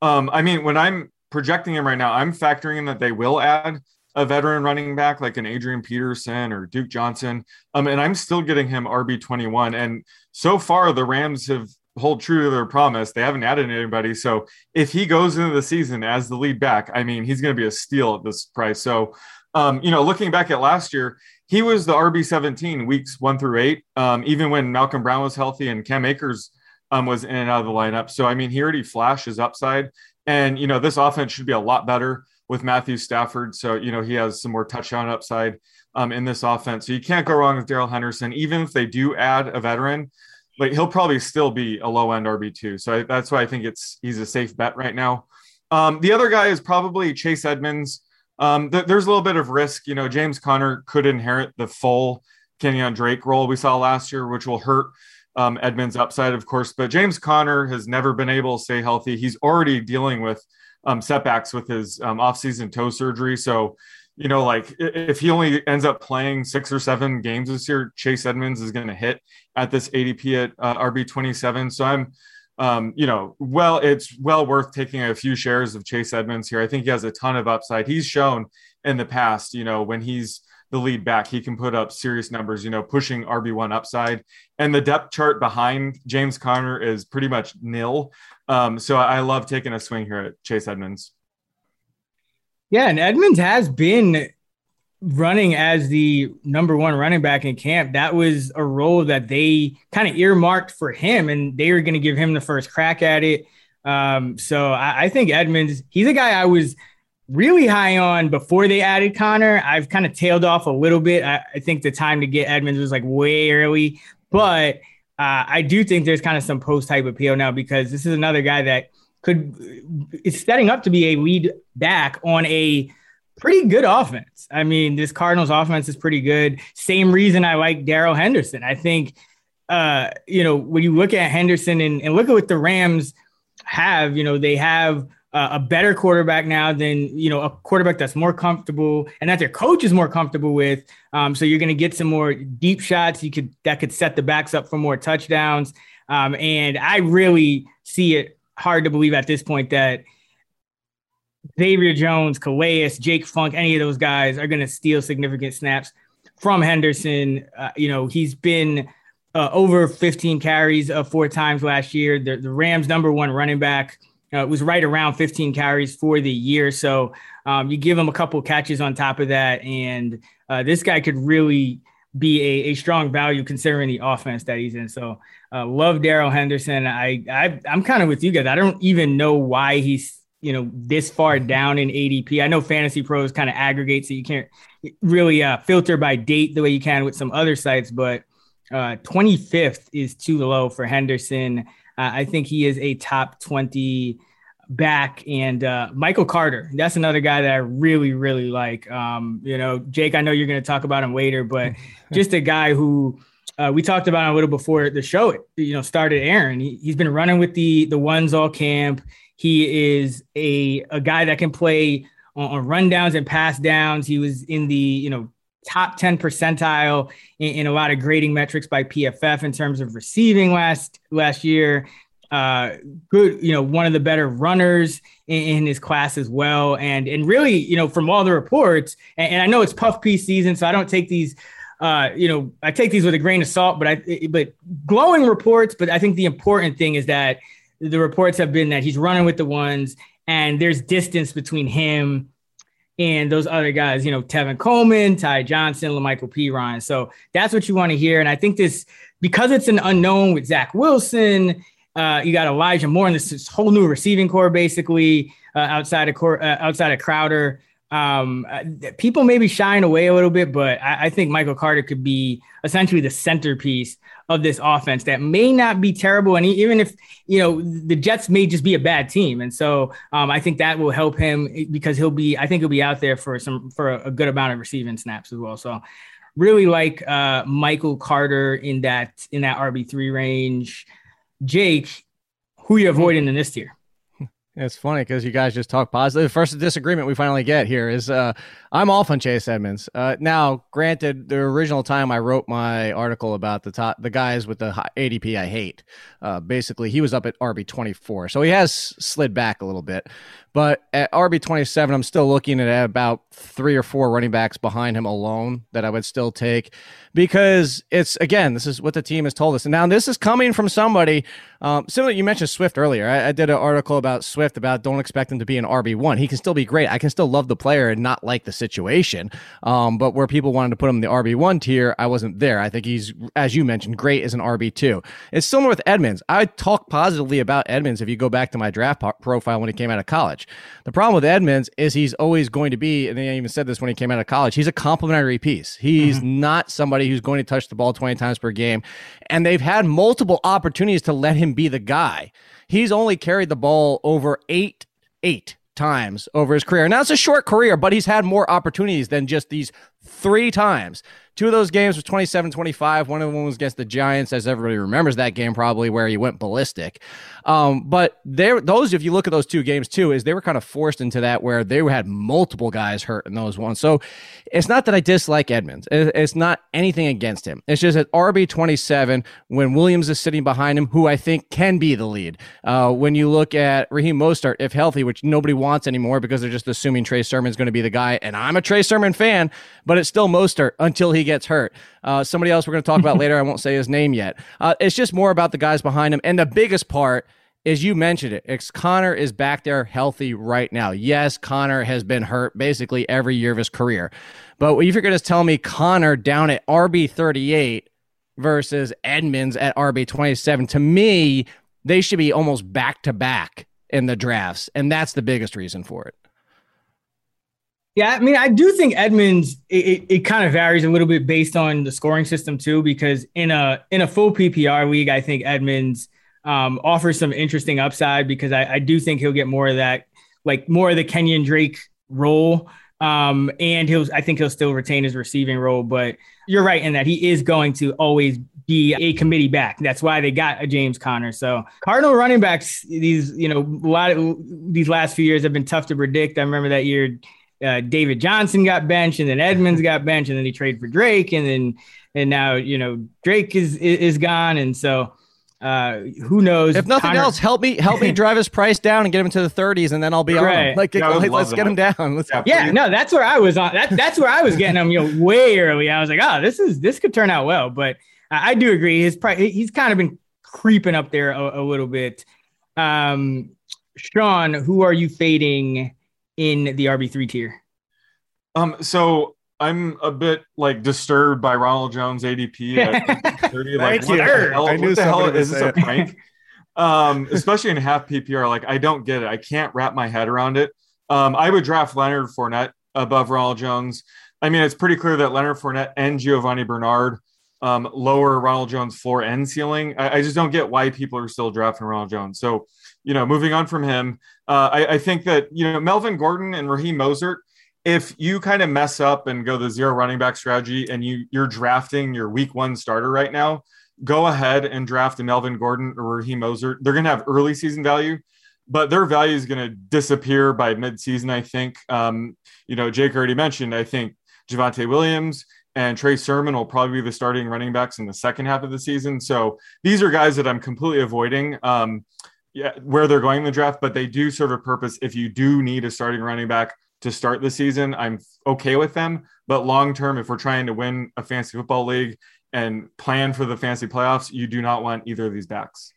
Um, I mean, when I'm projecting him right now, I'm factoring in that they will add a veteran running back like an Adrian Peterson or Duke Johnson. Um, and I'm still getting him RB21. And so far, the Rams have hold true to their promise. They haven't added anybody. So if he goes into the season as the lead back, I mean, he's going to be a steal at this price. So, um, you know, looking back at last year, he was the RB 17 weeks one through eight, um, even when Malcolm Brown was healthy and Cam Akers um, was in and out of the lineup. So, I mean, he already flashed his upside. And, you know, this offense should be a lot better with Matthew Stafford. So, you know, he has some more touchdown upside um, in this offense. So you can't go wrong with Darrell Henderson. Even if they do add a veteran, like he'll probably still be a low end RB2. So I, that's why I think it's he's a safe bet right now. Um, the other guy is probably Chase Edmonds. Um, th- there's a little bit of risk. You know, James Conner could inherit the full Kenyan Drake role we saw last year, which will hurt um, Edmonds' upside, of course. But James Conner has never been able to stay healthy. He's already dealing with um, setbacks with his um, offseason toe surgery. So, you know, like if he only ends up playing six or seven games this year, Chase Edmonds is going to hit at this ADP at uh, RB 27. So I'm, um, you know, well, it's well worth taking a few shares of Chase Edmonds here. I think he has a ton of upside. He's shown in the past, you know, when he's the lead back, he can put up serious numbers, you know, pushing RB1 upside. And the depth chart behind James Conner is pretty much nil. Um, so I love taking a swing here at Chase Edmonds. Yeah, and Edmonds has been running as the number one running back in camp. That was a role that they kind of earmarked for him, and they were going to give him the first crack at it. Um, so I, I think Edmonds, he's a guy I was – really high on before they added Conner. I've kind of tailed off a little bit. I, I, think the time to get Edmonds was like way early, but uh, I do think there's kind of some post type appeal now because this is another guy that could is setting up to be a lead back on a pretty good offense. I mean, this Cardinals offense is pretty good. Same reason I like Darrell Henderson. I think, uh, you know, when you look at Henderson and, and look at what the Rams have, you know, they have – uh, a better quarterback now than you know a quarterback that's more comfortable and that their coach is more comfortable with. Um, so you're going to get some more deep shots. You could that could set the backs up for more touchdowns. Um, and I really see it hard to believe at this point that Xavier Jones, Calais, Jake Funk, any of those guys are going to steal significant snaps from Henderson. Uh, you know he's been. Uh, over 15 carries uh, four times last year. The, the Rams' number one running back uh, it was right around 15 carries for the year. So um, you give him a couple catches on top of that, and uh, this guy could really be a, a, strong value considering the offense that he's in. So uh, love Darrell Henderson. I, I I'm kind of with you guys. I don't even know why he's you know this far down in ADP. I know Fantasy Pros kind of aggregate, so you can't really uh, filter by date the way you can with some other sites, but. 25th uh, is too low for Henderson. Uh, I think he is a top 20 back and uh, Michael Carter. That's another guy that I really, really like. Um, you know, Jake, I know you're going to talk about him later, but just a guy who uh, we talked about a little before the show, you know, started Aaron. He, has been running with the the ones all camp. He is a a guy that can play on, on rundowns and pass downs. He was in the you know top 10 percentile in, in, a lot of grading metrics by PFF in terms of receiving last last year. Uh, good, you know, one of the better runners in, in, his class as well. And and really, you know, from all the reports, and, and I know it's puff piece season, so I don't take these. Uh, you know, I take these with a grain of salt, but I but glowing reports. But I think the important thing is that the reports have been that he's running with the ones, and there's distance between him and those other guys, you know, Tevin Coleman, Ty Johnson, La'Mical Perine. So that's what you want to hear. And I think this, because it's an unknown with Zach Wilson, uh, you got Elijah Moore and this, this whole new receiving corps, basically uh, outside of uh, outside of Crowder. Um, uh, people maybe shying away a little bit, but I, I think Michael Carter could be essentially the centerpiece of this offense that may not be terrible. And even if, you know, the Jets may just be a bad team. And so um, I think that will help him because he'll be, I think he'll be out there for some, for a, good amount of receiving snaps as well. So really like uh, Michael Carter in that, in that RB3 range. Jake, who are you avoiding in this tier? It's funny because you guys just talk positive. The First disagreement we finally get here is uh, I'm off on Chase Edmonds. Uh, now, granted, the original time I wrote my article about the top, the guys with the ADP I hate, uh, basically he was up at RB 24, so he has slid back a little bit. But at RB 27, I'm still looking at about three or four running backs behind him alone that I would still take because it's, again, this is what the team has told us. And now this is coming from somebody, um, similar, you mentioned Swift earlier. I, I did an article about Swift about don't expect him to be an RB1. He can still be great. I can still love the player and not like the situation. Um, but where people wanted to put him in the RB1 tier, I wasn't there. I think he's, as you mentioned, great as an RB2. It's similar with Edmonds. I talk positively about Edmonds if you go back to my draft profile when he came out of college. The problem with Edmonds is he's always going to be, and they even said this when he came out of college, he's a complementary piece. He's mm-hmm. not somebody who's going to touch the ball 20 times per game. And they've had multiple opportunities to let him be the guy. He's only carried the ball over eight, eight times over his career. Now it's a short career, but he's had more opportunities than just these three times. Two of those games were 27 25. One of them was against the Giants, as everybody remembers that game, probably where he went ballistic. Um, but there, those, if you look at those two games too, is they were kind of forced into that where they had multiple guys hurt in those ones. So it's not that I dislike Edmonds. It's not anything against him. It's just at RB 27, when Williams is sitting behind him, who I think can be the lead. Uh, when you look at Raheem Mostert, if healthy, which nobody wants anymore because they're just assuming Trey Sermon's going to be the guy, and I'm a Trey Sermon fan, but it's still Mostert until he gets hurt. Uh, somebody else we're going to talk about later. I won't say his name yet. Uh, it's just more about the guys behind him. And the biggest part is you mentioned it. It's Conner is back there healthy right now. Yes, Conner has been hurt basically every year of his career. But if you're going to tell me Conner down at RB 38 versus Edmonds at RB 27, to me, they should be almost back to back in the drafts. And that's the biggest reason for it. Yeah, I mean, I do think Edmonds it, it, it, kind of varies a little bit based on the scoring system too, because in a in a full PPR league, I think Edmonds um, offers some interesting upside because I, I, do think he'll get more of that, like more of the Kenyan Drake role. Um, and he'll I think he'll still retain his receiving role, but you're right in that he is going to always be a committee back. That's why they got a James Conner. So Cardinal running backs, these, you know, a lot of these last few years have been tough to predict. I remember that year uh, David Johnson got benched, and then Edmonds got benched, and then he traded for Drake, and then and now you know Drake is is gone, and so uh, who knows? If nothing Conner- else, help me help me drive his price down and get him to the 30s, and then I'll be right. on. Like, yeah, like let's get him down. Let's yeah, yeah no, that's where I was on. That, that's where I was getting him. You know, way early. I was like, oh, this is this could turn out well. But I, I do agree. His price, he's kind of been creeping up there a, a little bit. Um, Sean, who are you fading? In the RB3 tier? Um, so I'm a bit like disturbed by Ronald Jones ADP at 30. like, what the hell, I knew what the hell is this a prank? um, especially in half PPR. Like, I don't get it. I can't wrap my head around it. Um, I would draft Leonard Fournette above Ronald Jones. I mean, it's pretty clear that Leonard Fournette and Giovani Bernard um, lower Ronald Jones' floor and ceiling. I, I, just don't get why people are still drafting Ronald Jones. So you know, moving on from him, uh, I, I, think that you know Melvin Gordon and Raheem Mostert. If you kind of mess up and go the zero running back strategy, and you you're drafting your week one starter right now, go ahead and draft a Melvin Gordon or Raheem Mostert. They're going to have early season value, but their value is going to disappear by midseason. I think. Um, you know, Jake already mentioned. I think Javonte Williams and Trey Sermon will probably be the starting running backs in the second half of the season. So these are guys that I'm completely avoiding. Um, yeah, where they're going in the draft, but they do serve a purpose. If you do need a starting running back to start the season, I'm okay with them. But long term, if we're trying to win a fantasy football league and plan for the fantasy playoffs, you do not want either of these backs.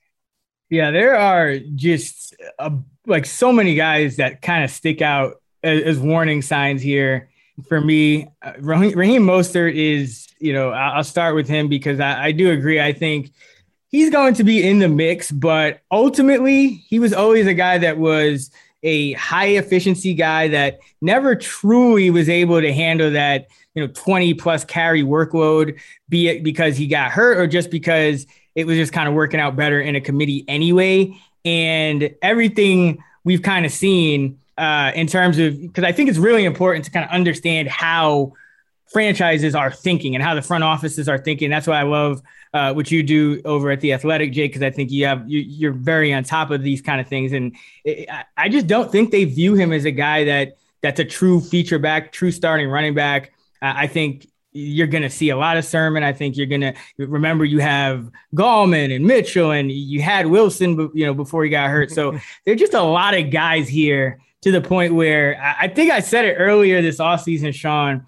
Yeah, there are just a, like so many guys that kind of stick out as, as warning signs here for me, uh, Raheem Mostert is, you know, I'll start with him because I, I, do agree. I think he's going to be in the mix, but ultimately, he was always a guy that was a high efficiency guy that never truly was able to handle that, you know, 20 plus carry workload, be it because he got hurt or just because it was just kind of working out better in a committee anyway. And everything we've kind of seen uh, in terms of because I think it's really important to kind of understand how franchises are thinking and how the front offices are thinking. That's why I love uh, what you do over at the Athletic, Jake, because I think you have you, are very on top of these kind of things, and it, I just don't think they view him as a guy that that's a true feature back, true starting running back. Uh, I think you're going to see a lot of Sermon. I think you're going to remember you have Gallman and Mitchell, and you had Wilson, you know, before he got hurt. So there's just a lot of guys here to the point where I, think I said it earlier this offseason, Sean.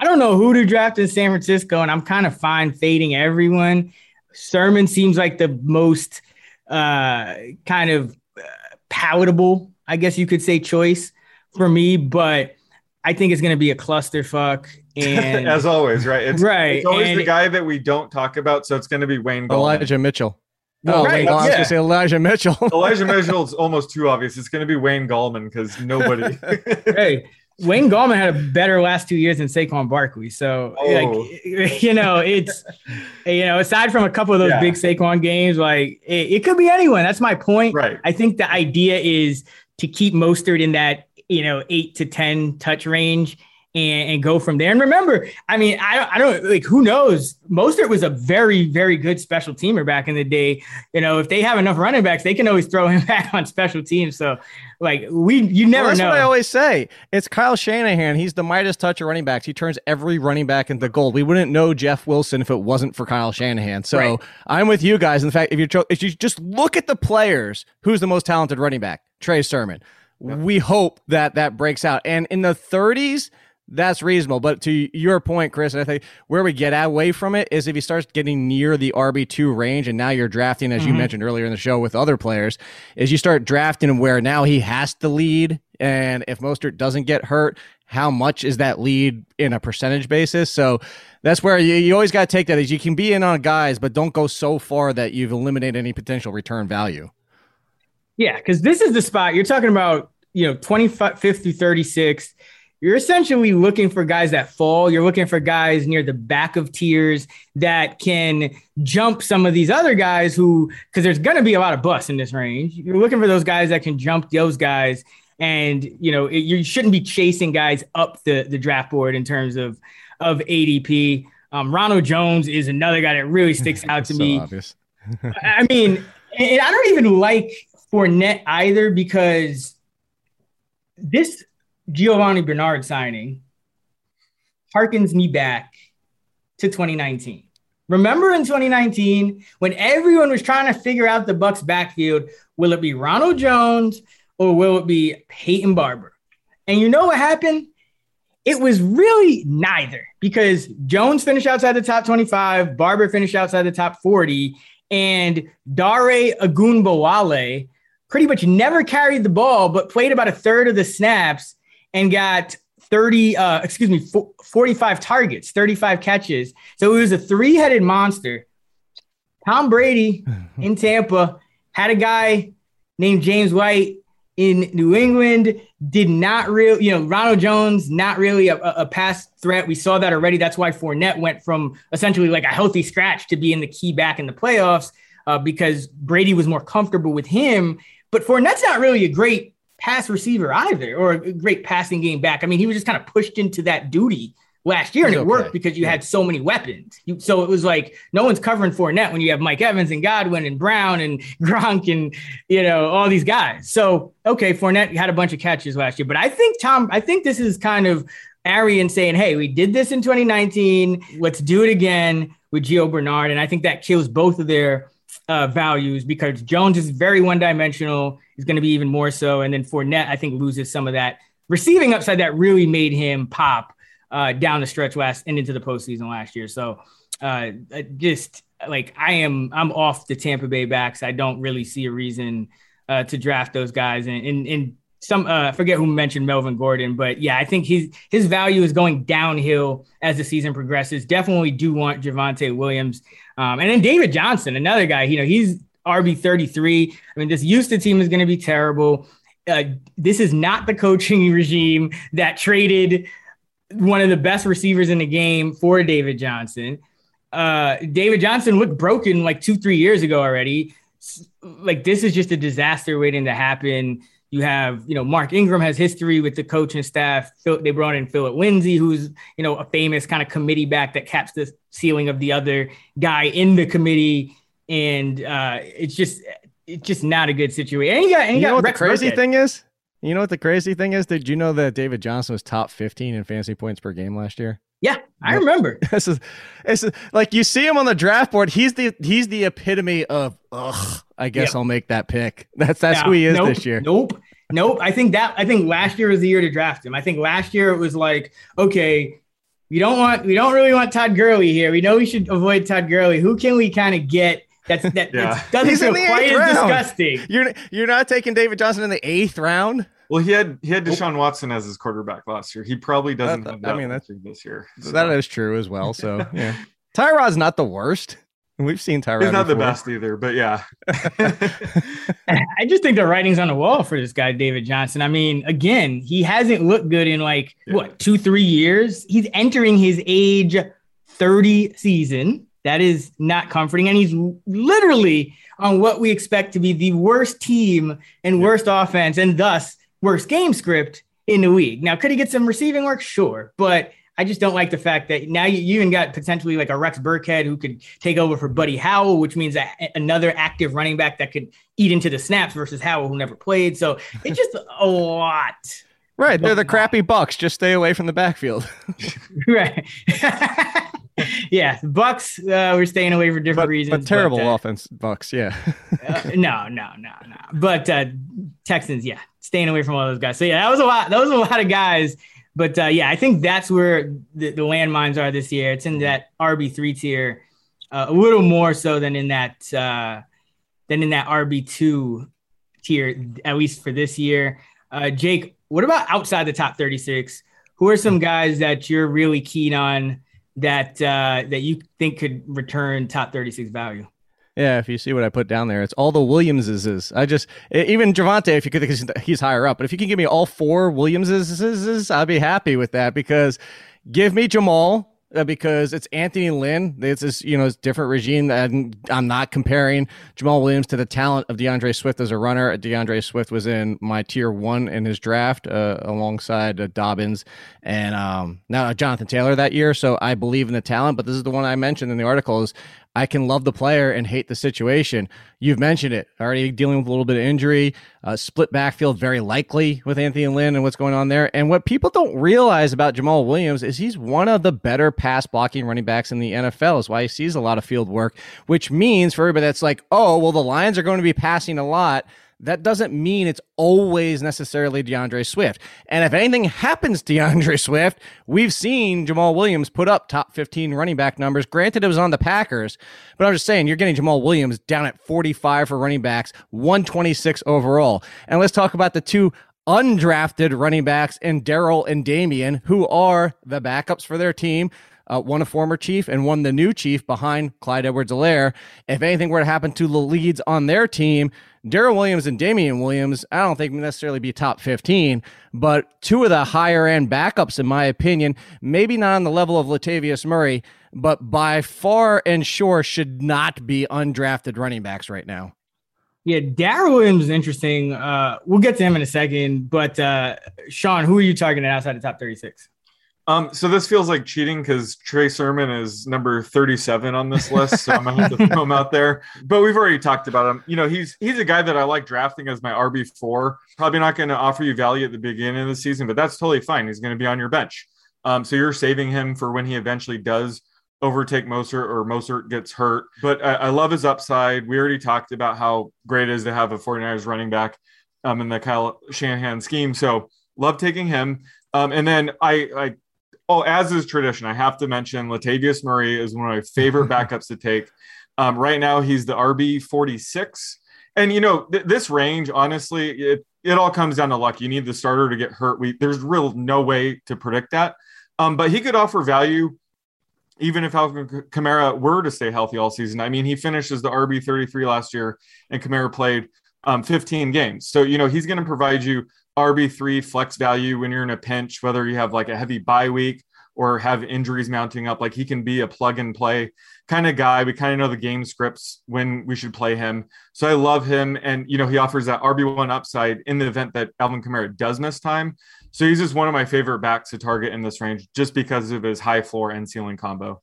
I don't know who to draft in San Francisco, and I'm kind of fine fading everyone. Sermon seems like the most uh, kind of uh, palatable, I guess you could say, choice for me, but I think it's going to be a clusterfuck. And as always, right? It's, right. It's always and the guy that we don't talk about, so it's going to be Wayne. Gallman. Elijah Mitchell. No, oh, right. I was yeah. gonna say Elijah Mitchell. Elijah Mitchell's almost too obvious. It's gonna be Wayne Gallman because nobody. hey, Wayne Gallman had a better last two years than Saquon Barkley. So, oh. like, you know, it's you know, aside from a couple of those yeah. big Saquon games, like it, it, could be anyone. That's my point. Right. I think the idea is to keep Mostert in that you know eight to ten touch range and, and go from there. And remember, I mean, I don't, I don't like who knows. Mostert was a very, very good special teamer back in the day. You know, if they have enough running backs, they can always throw him back on special teams. So, like, we, you never well, that's know. what I always say. It's Kyle Shanahan. He's the Midas touch of running backs. He turns every running back into gold. We wouldn't know Jeff Wilson if it wasn't for Kyle Shanahan. So right. I'm with you guys. In fact, if you if you just look at the players, who's the most talented running back? Trey Sermon. We hope that that breaks out. And in the 30s that's reasonable. But to your point, Chris, I think where we get away from it is if he starts getting near the RB2 range and now you're drafting, as mm-hmm. you mentioned earlier in the show with other players, is you start drafting where now he has to lead. And if Mostert doesn't get hurt, how much is that lead in a percentage basis? So that's where you, you always got to take that is you can be in on guys, but don't go so far that you've eliminated any potential return value. Yeah, because this is the spot you're talking about, you know, 25, 50, 36 you're essentially looking for guys that fall. You're looking for guys near the back of tiers that can jump some of these other guys who, because there's going to be a lot of busts in this range. You're looking for those guys that can jump those guys. And, you know, it, you shouldn't be chasing guys up the, the draft board in terms of, of ADP. Um, Ronald Jones is another guy that really sticks out to so me. I mean, and I don't even like Fournette either because this Giovani Bernard signing harkens me back to 2019. Remember in 2019 when everyone was trying to figure out the Bucs backfield, will it be Ronald Jones or will it be Peyton Barber? And you know what happened? It was really neither because Jones finished outside the top 25, Barber finished outside the top 40, and Dare Ogunbowale pretty much never carried the ball, but played about a third of the snaps and got 30, uh, excuse me, 45 targets, 35 catches. So it was a three headed monster. Tom Brady in Tampa had a guy named James White in New England, did not really, you know, Ronald Jones, not really a, a, pass threat. We saw that already. That's why Fournette went from essentially like a healthy scratch to being the key back in the playoffs uh, because Brady was more comfortable with him But Fournette's not really a great pass receiver either, or a great passing game back. I mean, he was just kind of pushed into that duty last year, and it okay. worked because you yeah. had so many weapons. You, so it was like no one's covering Fournette when you have Mike Evans and Godwin and Brown and Gronk and you know all these guys. So okay, Fournette had a bunch of catches last year, but I think Tom, I think this is kind of Arian saying, "Hey, we did this in 2019. Let's do it again with Gio Bernard," and I think that kills both of their uh, values because Jones is very one dimensional. He's going to be even more so, and then Fournette, I think, loses some of that receiving upside that really made him pop uh, down the stretch last and into the postseason last year. So uh, just like I am, I'm off the Tampa Bay backs. I don't really see a reason uh, to draft those guys. And, and, and some, uh, I forget who mentioned Melvin Gordon, but yeah, I think his his value is going downhill as the season progresses. Definitely do want Javonte Williams, um, and then David Johnson, another guy. You know, he's RB thirty three. I mean, this Houston team is going to be terrible. Uh, this is not the coaching regime that traded one of the best receivers in the game for David Johnson. Uh, David Johnson looked broken like two, three years ago already. Like this is just a disaster waiting to happen. You have, you know, Mark Ingram has history with the coaching staff. They brought in Phillip Lindsay, who's, you know, a famous kind of committee back that caps the ceiling of the other guy in the committee. And uh, it's just, it's just not a good situation. And you got, and you, you got know what Rex the crazy Burkhead. thing is? You know what the crazy thing is? Did you know that David Johnson was top 15 in fantasy points per game last year? Yeah, I remember. this is, this is like you see him on the draft board. He's the he's the epitome of ugh. I guess yep. I'll make that pick. That's that's who he is nope, this year. Nope, nope. I think that I think last year was the year to draft him. I think last year it was like okay, we don't want we don't really want Todd Gurley here. We know we should avoid Todd Gurley. Who can we kind of get? That's that yeah. doesn't He's feel quite as round. disgusting. You're you're not taking David Johnson in the eighth round. Well, he had he had Deshaun Watson as his quarterback last year. He probably doesn't have that I mean, that's, this year. So. That is true as well. So yeah, Tyrod's not the worst. We've seen Tyrod. He's not before. the best either, but yeah. I just think the writing's on the wall for this guy, David Johnson. I mean, again, he hasn't looked good in like yeah. what two, three years. He's entering his age 30 season. That is not comforting. And he's literally on what we expect to be the worst team and worst yeah. offense, and thus worst game script in the league. Now, could he get some receiving work? Sure. But I just don't like the fact that now you, you even got potentially like a Rex Burkhead who could take over for Buddy Howell, which means that another active running back that could eat into the snaps versus Howell, who never played. So it's just a lot. Right. They're the crappy Bucks. Just stay away from the backfield. right. yeah. Bucks, uh, we're staying away for different but, reasons. But terrible but, uh, offense, Bucks. Yeah. uh, no, no, no, no. But uh, Texans, yeah, staying away from all those guys. So yeah, that was a lot. That was a lot of guys. But uh, yeah, I think that's where the, the landmines are this year. It's in that RB three tier, uh, a little more so than in that uh, than in that RB two tier, at least for this year. Uh, Jake, what about outside the top thirty six? Who are some guys that you're really keen on that uh, that you think could return top thirty six value? Yeah, if you see what I put down there, it's all the Williamses. I just even Javonte, if you could, he's higher up. But if you can give me all four Williamses, I'd be happy with that because give me Jamaal uh, because it's Anthony Lynn. It's this, you know, it's different regime. And I'm not comparing Jamaal Williams to the talent of D'Andre Swift as a runner. D'Andre Swift was in my tier one in his draft uh, alongside uh, Dobbins and um, now Jonathan Taylor that year. So I believe in the talent. But this is the one I mentioned in the article is I can love the player and hate the situation. You've mentioned it already dealing with a little bit of injury, uh, split backfield, very likely with Anthony Lynn and what's going on there. And what people don't realize about Jamaal Williams is he's one of the better pass blocking running backs in the NFL. Is why he sees a lot of field work, which means for everybody that's like, oh, well, the Lions are going to be passing a lot that doesn't mean it's always necessarily D'Andre Swift. And if anything happens to D'Andre Swift, we've seen Jamaal Williams put up top 15 running back numbers. Granted, it was on the Packers, but I'm just saying you're getting Jamaal Williams down at 45 for running backs, 126 overall. And let's talk about the two undrafted running backs in Darrel and Damien, who are the backups for their team. Uh, one a former chief and one the new chief behind Clyde Edwards-Helaire. If anything were to happen to the leads on their team, Darrel Williams and Damien Williams, I don't think necessarily be top 15, but two of the higher end backups, in my opinion, maybe not on the level of Latavius Murray, but by far and sure should not be undrafted running backs right now. Yeah, Darrel Williams is interesting. Uh, we'll get to him in a second. But uh, Sean, who are you targeting outside the top 36? Um, so this feels like cheating because Trey Sermon is number 37 on this list, so I'm gonna have to throw him out there. But we've already talked about him. You know, he's he's a guy that I like drafting as my RB four. Probably not going to offer you value at the beginning of the season, but that's totally fine. He's going to be on your bench. Um, so you're saving him for when he eventually does overtake Mostert or Mostert gets hurt. But I, I love his upside. We already talked about how great it is to have a 49ers running back um, in the Kyle Shanahan scheme. So love taking him. Um, and then I, I oh, as is tradition, I have to mention Latavius Murray is one of my favorite backups to take. Um, right now, he's the RB 46. And, you know, th- this range, honestly, it, it all comes down to luck. You need the starter to get hurt. We, there's real no way to predict that. Um, but he could offer value even if Alvin Kamara were to stay healthy all season. I mean, he finishes the RB 33 last year, and Kamara played um, 15 games. So, you know, he's going to provide you RB3 flex value when you're in a pinch, whether you have like a heavy bye week or have injuries mounting up. Like he can be a plug and play kind of guy. We kind of know the game scripts when we should play him. So I love him. And, you know, he offers that RB1 upside in the event that Alvin Kamara does miss time. So he's just one of my favorite backs to target in this range just because of his high floor and ceiling combo.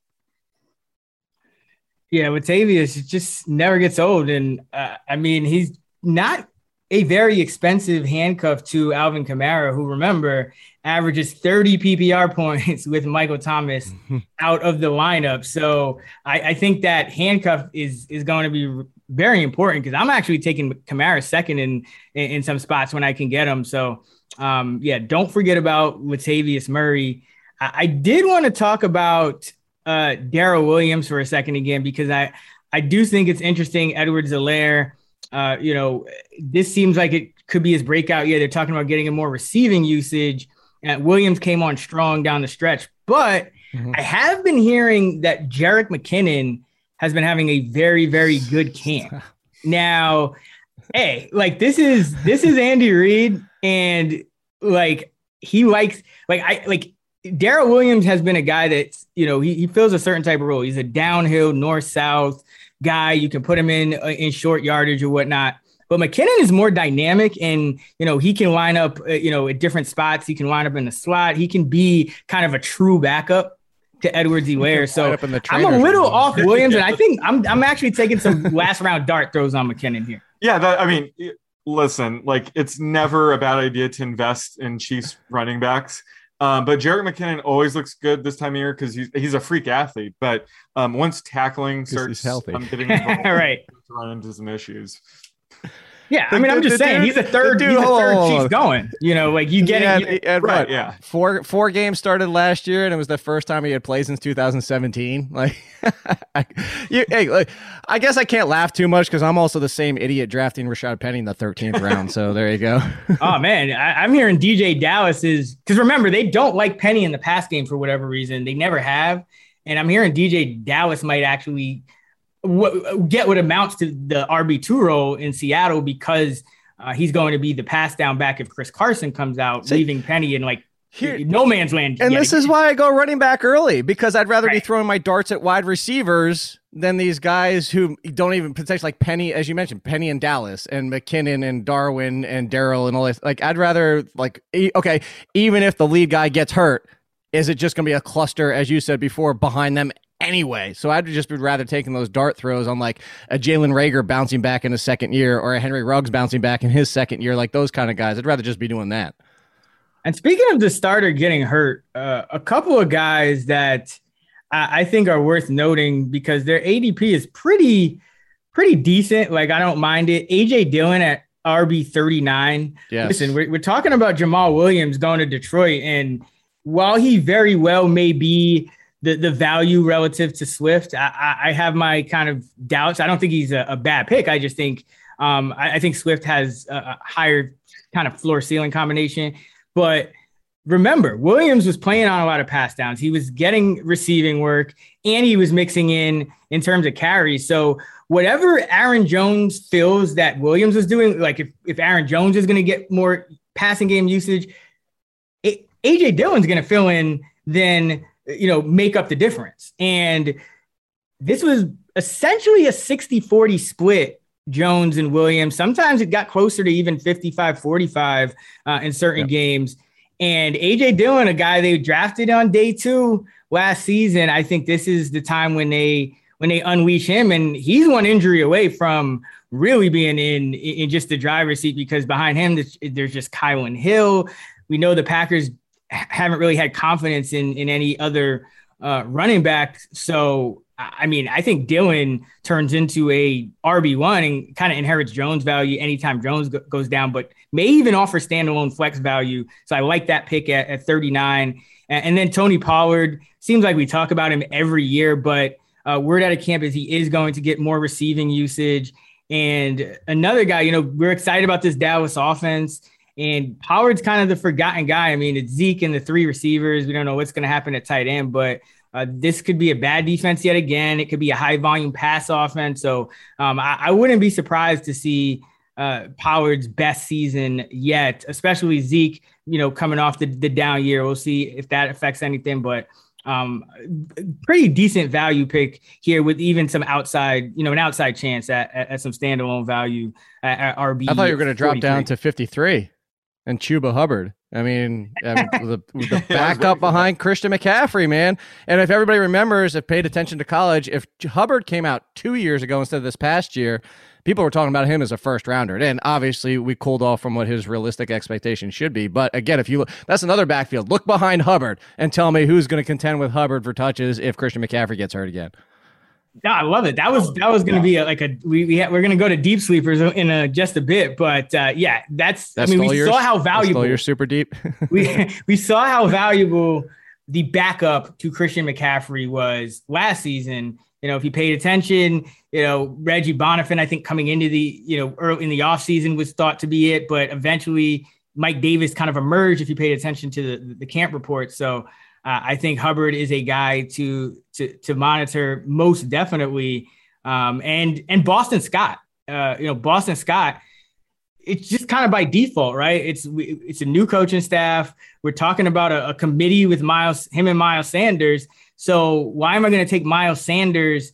Yeah, Latavius just never gets old. And uh, I mean, he's not a very expensive handcuff to Alvin Kamara, who remember averages 30 PPR points with Michael Thomas out of the lineup. So I, I, think that handcuff is is going to be very important because I'm actually taking Kamara second in, in, in some spots when I can get him. So um, yeah, don't forget about Latavius Murray. I, I did want to talk about uh, Darrel Williams for a second again because I I do think it's interesting. Edwards-Helaire uh, you know, this seems like it could be his breakout year. They're talking about getting him more receiving usage. And Williams came on strong down the stretch. But mm-hmm. I have been hearing that Jerick McKinnon has been having a very, very good camp. now, hey, like this is this is Andy Reid, and like he likes like I like Darrel Williams has been a guy that's you know he, he fills a certain type of role. He's a downhill north south guy. You can put him in uh, in short yardage or whatnot. But McKinnon is more dynamic, and you know he can line up, uh, you know, at different spots. He can line up in the slot. He can be kind of a true backup to Edwards-Helaire. So I'm a little room. off Williams, and I think I'm I'm actually taking some last round dart throws on McKinnon here. Yeah, that, I mean, listen, like it's never a bad idea to invest in Chiefs running backs. Um, but Jerick McKinnon always looks good this time of year because he's he's a freak athlete. But um, once tackling starts he's healthy. Um, getting involved, right, run into some issues. Yeah, I mean, I'm just saying dude, he's a third. Dude, he's a third Chiefs going. You know, like you get it. Had, right, yeah. Four four games started last year, and it was the first time he had played since 2017. Like, you, hey, like, I guess I can't laugh too much because I'm also the same idiot drafting Rashaad Penny in the 13th round. So there you go. oh man, I, am hearing DeeJay Dallas is because remember they don't like Penny in the pass game for whatever reason. They never have, and I'm hearing DeeJay Dallas might actually what, get what amounts to the RB2 role in Seattle because uh, he's going to be the pass down back if Chris Carson comes out, See, leaving Penny in like here, no man's land. And this is why I go running back early because I'd rather right. be throwing my darts at wide receivers than these guys who don't even potentially like Penny, as you mentioned, Penny and Dallas and McKinnon and Darwin and Darrel and all this. Like, I'd rather like, okay, even if the lead guy gets hurt, is it just going to be a cluster, as you said before, behind them anyway. So I'd just be rather taking those dart throws on like a Jalen Reagor bouncing back in his second year or a Henry Ruggs bouncing back in his second year, like those kind of guys. I'd rather just be doing that. And speaking of the starter getting hurt, uh, a couple of guys that I, I think are worth noting because their ADP is pretty, pretty decent. Like I don't mind it. AJ Dillon at RB 39. Yes. Listen, we're, we're talking about Jamaal Williams going to Detroit. And while he very well may be the the value relative to Swift. I, I have my kind of doubts. I don't think he's a, a bad pick. I just think um, I, I, think Swift has a, a higher kind of floor ceiling combination. But remember, Williams was playing on a lot of pass downs. He was getting receiving work, and he was mixing in in terms of carries. So whatever Aaron Jones feels that Williams was doing, like if if Aaron Jones is going to get more passing game usage, AJ Dillon's going to fill in then you know, make up the difference. And this was essentially a 60 40 split Jones and Williams. Sometimes it got closer to even 55 45 uh, in certain games. And AJ Dillon, a guy they drafted on day two last season, I think this is the time when they when they unleash him, and he's one injury away from really being in in just the driver's seat because behind him there's just Kylin Hill. We know the Packers haven't really had confidence in in any other uh, running back, so I mean, I think Dillon turns into a RB one and kind of inherits Jones value anytime Jones go- goes down, but may even offer standalone flex value. So I like that pick at, at 39. And, and then Tony Pollard seems like we talk about him every year, but uh, word out of camp is he is going to get more receiving usage. And another guy, you know, we're excited about this Dallas offense. And Howard's kind of the forgotten guy. I mean, it's Zeke and the three receivers. We don't know what's going to happen at tight end, but uh, this could be a bad defense yet again. It could be a high volume pass offense. So um, I, I, wouldn't be surprised to see uh, Pollard's best season yet, especially Zeke, you know, coming off the, the down year. We'll see if that affects anything, but um, pretty decent value pick here with even some outside, you know, an outside chance at, at, at some standalone value at, at RB. I thought you were going to drop down to 53 and Chuba Hubbard. I mean, um, the, the backup behind Christian McCaffrey, man. And if everybody remembers, if paid attention to college, if Hubbard came out two years ago instead of this past year, people were talking about him as a first rounder. And obviously, we cooled off from what his realistic expectation should be. But again, if you look, that's another backfield. Look behind Hubbard and tell me who's going to contend with Hubbard for touches if Christian McCaffrey gets hurt again. No, I love it. That was that was going to be a, like a we, we we're going to go to deep sleepers in a, just a bit, but uh, yeah, that's, that's I mean we yours? saw how valuable you're super deep. we we saw how valuable the backup to Christian McCaffrey was last season. You know, if you paid attention, you know Reggie Bonnafon, I think coming into the you know early in the offseason was thought to be it, but eventually Mike Davis kind of emerged if you paid attention to the, the camp report. So uh, I think Hubbard is a guy to to to monitor most definitely. Um, and and Boston Scott, uh, you know, Boston Scott. It's just kind of by default, right? It's it's a new coaching staff. We're talking about a, a committee with Miles, him and Miles Sanders. So why am I going to take Miles Sanders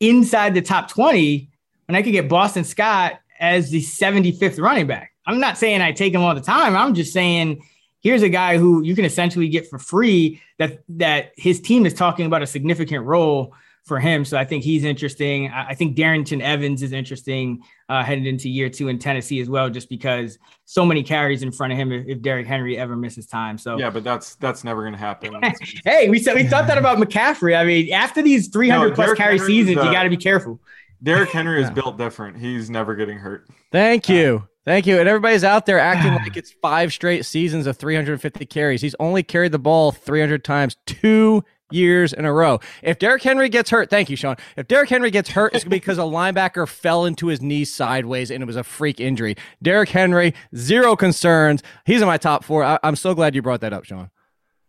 inside the top twenty when I could get Boston Scott as the 75th running back? I'm not saying I take him all the time. I'm just saying here's a guy who you can essentially get for free that that his team is talking about a significant role for him. So I think he's interesting. I think Darrynton Evans is interesting uh, headed into year two in Tennessee as well, just because so many carries in front of him if, if Derrick Henry ever misses time. So yeah, but that's that's never going to happen. hey, we said we thought that about McCaffrey. I mean, after these 300 no, plus Derrick carry Henry seasons, you got to be careful. Derrick Henry is built different. He's never getting hurt. Thank you. Thank you. And everybody's out there acting like it's five straight seasons of 350 carries. He's only carried the ball 300 times two years in a row. If Derrick Henry gets hurt, thank you, Sean. If Derrick Henry gets hurt, it's because a linebacker fell into his knee sideways and it was a freak injury. Derrick Henry, zero concerns. He's in my top four. I- am so glad you brought that up, Sean.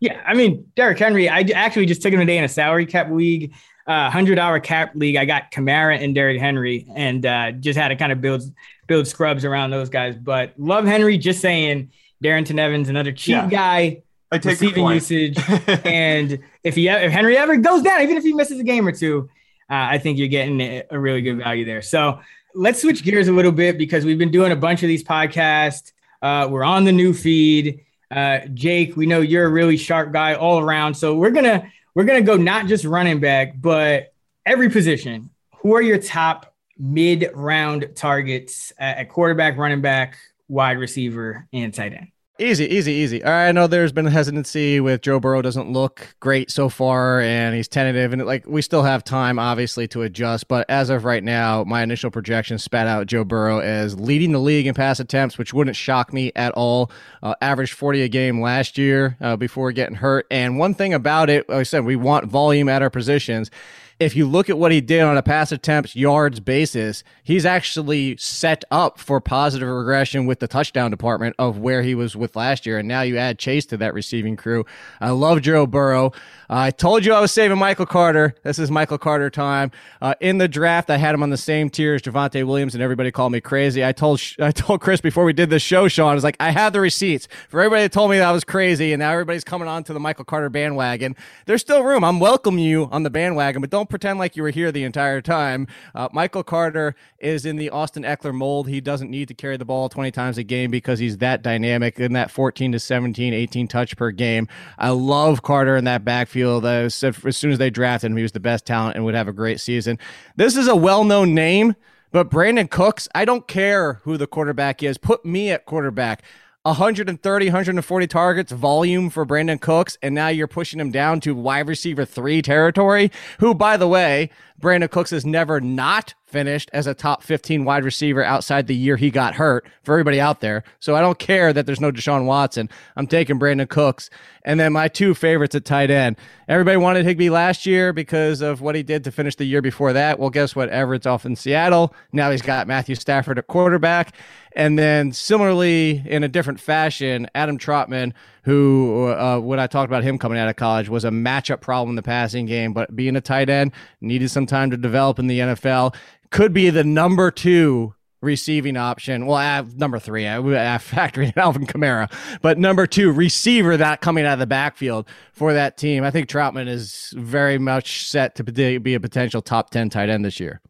Yeah, I mean, Derrick Henry, I actually just took him today in a salary cap league, uh, 100 hour cap league. I got Kamara and Derrick Henry and uh, just had to kind of build build scrubs around those guys. But love Henry. Just saying, Darrynton Evans, another cheap yeah. guy. I take receiving usage, and if he if Henry ever goes down, even if he misses a game or two, uh, I think you're getting a really good value there. So let's switch gears a little bit because we've been doing a bunch of these podcasts. Uh, we're on the new feed. Uh, Jake, we know you're a really sharp guy all around, so we're gonna we're gonna go not just running back, but every position. Who are your top mid round targets at quarterback, running back, wide receiver, and tight end. Easy, easy, easy. I know there's been a hesitancy with Joe Burrow doesn't look great so far, and he's tentative, and like we still have time, obviously, to adjust. But as of right now, my initial projection spat out Joe Burrow as leading the league in pass attempts, which wouldn't shock me at all. Uh, averaged 40 a game last year uh, before getting hurt. And one thing about it, like I said, we want volume at our positions if you look at what he did on a pass attempts yards basis, he's actually set up for positive regression with the touchdown department of where he was with last year. And now you add Chase to that receiving crew. I love Joe Burrow. Uh, I told you I was saving Michael Carter. This is Michael Carter time. Uh, in the draft, I had him on the same tier as Javonte Williams, and everybody called me crazy. I told I told Chris before we did the show, Sean, I was like, I have the receipts for everybody that told me that I was crazy, and now everybody's coming on to the Michael Carter bandwagon. There's still room. I'm welcoming you on the bandwagon, but don't don't pretend like you were here the entire time. Uh, Michael Carter is in the Austin Ekeler mold. He doesn't need to carry the ball 20 times a game because he's that dynamic in that 14 to 17, 18 touch per game. I love Carter in that backfield. I said as soon as they drafted him, he was the best talent and would have a great season. This is a well known name. But Brandin Cooks, I don't care who the quarterback is. Put me at quarterback. 130, 140 targets volume for Brandin Cooks, and now you're pushing him down to wide receiver three territory. Who, by the way, Brandin Cooks has never not finished as a top 15 wide receiver outside the year he got hurt for everybody out there. So I don't care that there's no Deshaun Watson. I'm taking Brandin Cooks. And then my two favorites at tight end. Everybody wanted Higbee last year because of what he did to finish the year before that. Well, guess what? Everett's off in Seattle. Now he's got Matthew Stafford at quarterback. And then similarly, in a different fashion, Adam Trautman, who uh, when I talked about him coming out of college was a matchup problem in the passing game, but being a tight end needed some time to develop in the NFL. Could be the number two receiving option. Well, I have number three. I have factoring in Alvin Kamara, but number two receiver that coming out of the backfield for that team. I think Trautman is very much set to be a potential top ten tight end this year.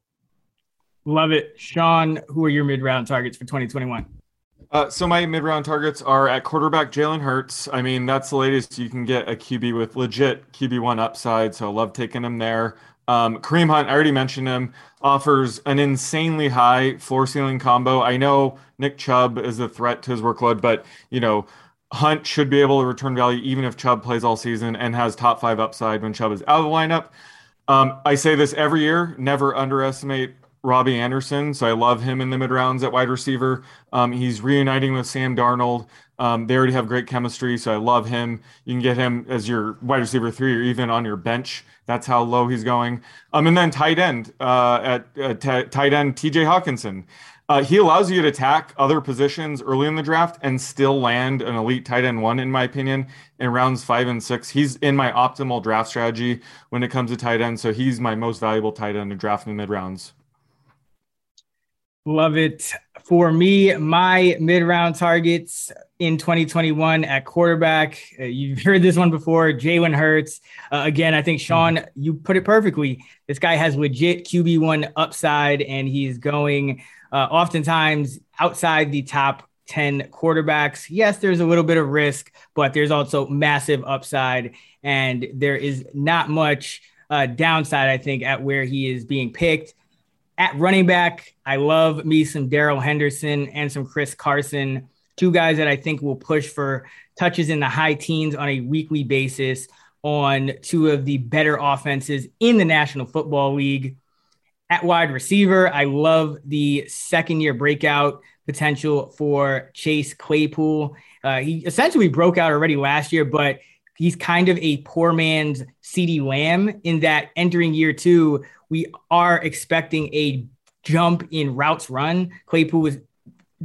Love it. Sean, who are your mid round targets for 2021? Uh, so my mid round targets are at quarterback Jalen Hurts. I mean, that's the latest you can get a QB with legit QB1 upside. So I love taking him there. Um, Kareem Hunt, I already mentioned him, offers an insanely high floor ceiling combo. I know Nick Chubb is a threat to his workload, but, you know, Hunt should be able to return value even if Chubb plays all season and has top five upside when Chubb is out of the lineup. Um, I say this every year never underestimate Robbie Anderson. So I love him in the mid rounds at wide receiver. Um, he's reuniting with Sam Darnold. Um, they already have great chemistry, so I love him. You can get him as your wide receiver three or even on your bench. That's how low he's going. Um, and then tight end uh, at uh, t- tight end TJ Hockenson. Uh, he allows you to attack other positions early in the draft and still land an elite tight end one, in my opinion, in rounds five and six. He's in my optimal draft strategy when it comes to tight end. So he's my most valuable tight end to draft in the mid rounds. Love it. For me, my mid round targets in 2021 at quarterback. Uh, you've heard this one before Jalen Hurts. Uh, again, I think Sean, you put it perfectly. This guy has legit QB1 upside, and he's going uh, oftentimes outside the top 10 quarterbacks. Yes, there's a little bit of risk, but there's also massive upside, and there is not much uh, downside, I think, at where he is being picked. At running back, I love me some Darrell Henderson and some Chris Carson, two guys that I think will push for touches in the high teens on a weekly basis on two of the better offenses in the National Football League. At wide receiver, I love the second year breakout potential for Chase Claypool. Uh, he essentially broke out already last year, but he's kind of a poor man's CeeDee Lamb in that entering year two, we are expecting a jump in routes run. Claypool was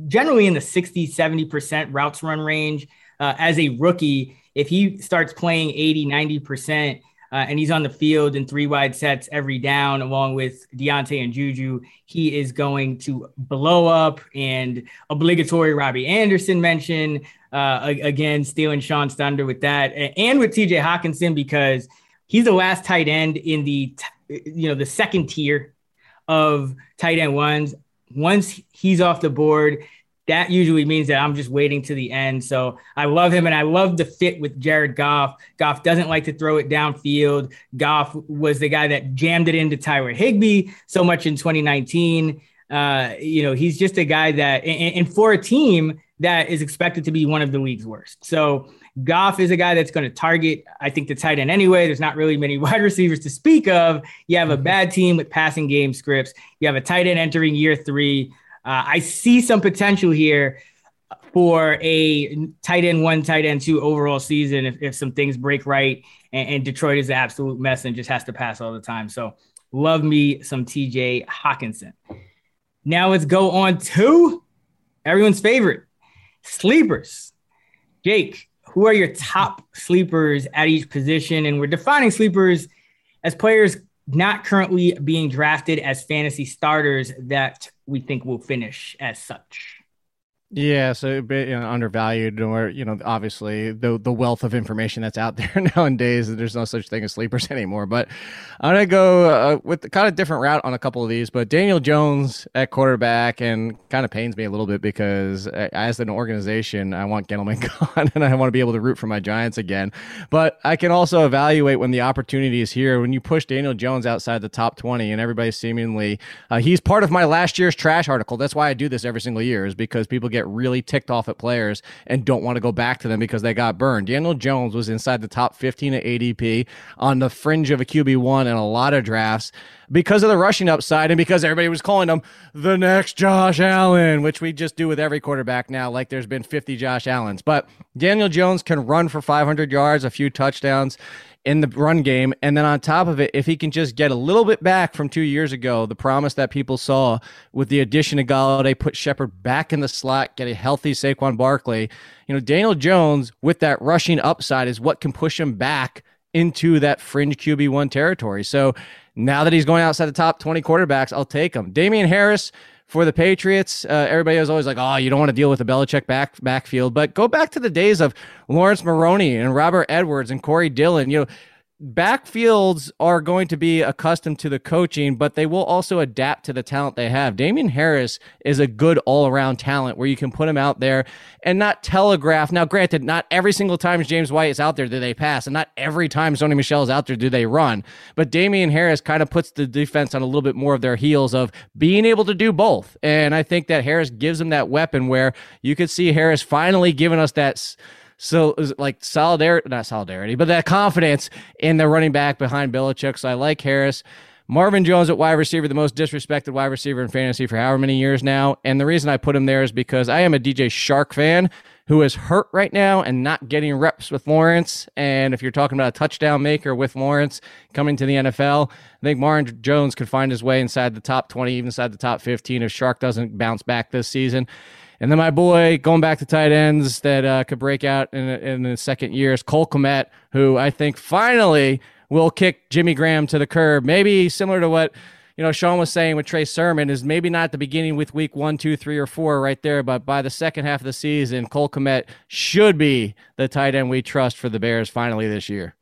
generally in the 60, 70% routes run range uh, as a rookie. If he starts playing 80, 90%, uh, and he's on the field in three wide sets every down, along with Diontae and Juju, he is going to blow up. And obligatory Robbie Anderson mention uh, again, stealing Sean's thunder with that, and with TJ Hockenson because he's the last tight end in the you know the second tier of tight end ones. Once he's off the board, that usually means that I'm just waiting to the end. So I love him and I love the fit with Jared Goff. Goff doesn't like to throw it downfield. Goff was the guy that jammed it into Tyler Higbee so much in 2019. Uh, you know, he's just a guy that, and, and for a team that is expected to be one of the league's worst. So Goff is a guy that's going to target, I think, the tight end anyway. There's not really many wide receivers to speak of. You have a mm-hmm. bad team with passing game scripts. You have a tight end entering year three. Uh, I see some potential here for a tight end one, tight end two overall season if, if some things break right and, and Detroit is an absolute mess and just has to pass all the time. So love me some TJ Hockenson. Now let's go on to everyone's favorite sleepers. Jake, who are your top sleepers at each position? And we're defining sleepers as players not currently being drafted as fantasy starters that we think will finish as such. Yeah, so bit you know, undervalued, or you know, obviously the the wealth of information that's out there nowadays. There's no such thing as sleepers anymore. But I'm gonna go uh, with kind of different route on a couple of these. But Daniel Jones at quarterback, and kind of pains me a little bit because uh, as an organization, I want Gettleman gone, and I want to be able to root for my Giants again. But I can also evaluate when the opportunity is here. When you push Daniel Jones outside the top 20, and everybody seemingly uh, he's part of my last year's trash article. That's why I do this every single year, is because people get get really ticked off at players and don't want to go back to them because they got burned. Daniel Jones was inside the top 15 at ADP on the fringe of a QB1 in a lot of drafts because of the rushing upside and because everybody was calling him the next Josh Allen, which we just do with every quarterback now, like there's been 50 Josh Allens. But Daniel Jones can run for 500 yards, a few touchdowns in the run game. And then on top of it, if he can just get a little bit back from two years ago, the promise that people saw with the addition of Golladay, put Shepard back in the slot, get a healthy Saquon Barkley, you know, Daniel Jones with that rushing upside is what can push him back into that fringe QB1 territory. So now that he's going outside the top 20 quarterbacks, I'll take him. Damien Harris, for the Patriots. Uh, everybody was always like, "Oh, you don't want to deal with the Belichick back backfield," but go back to the days of Laurence Maroney and Robert Edwards and Corey Dillon. You know, backfields are going to be accustomed to the coaching, but they will also adapt to the talent they have. Damien Harris is a good all around talent where you can put him out there and not telegraph. Now, granted, not every single time James White is out there do they pass, and not every time Sony Michel is out there do they run. But Damien Harris kind of puts the defense on a little bit more of their heels of being able to do both. And I think that Harris gives them that weapon where you could see Harris finally giving us that so like solidarity, not solidarity, but that confidence in the running back behind Belichick. So I like Harris. Marvin Jones at wide receiver, the most disrespected wide receiver in fantasy for however many years now. And the reason I put him there is because I am a DJ Chark fan who is hurt right now and not getting reps with Lawrence. And if you're talking about a touchdown maker with Lawrence coming to the NFL, I think Marvin Jones could find his way inside the top 20, even inside the top 15 if Chark doesn't bounce back this season. And then my boy, going back to tight ends that uh, could break out in, in the second year is Cole Kmet, who I think finally will kick Jimmy Graham to the curb. Maybe similar to what you know Sean was saying with Trey Sermon is maybe not at the beginning with week one, two, three, or four right there, but by the second half of the season, Cole Kmet should be the tight end we trust for the Bears finally this year.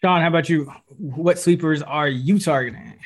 Sean, how about you? What sleepers are you targeting?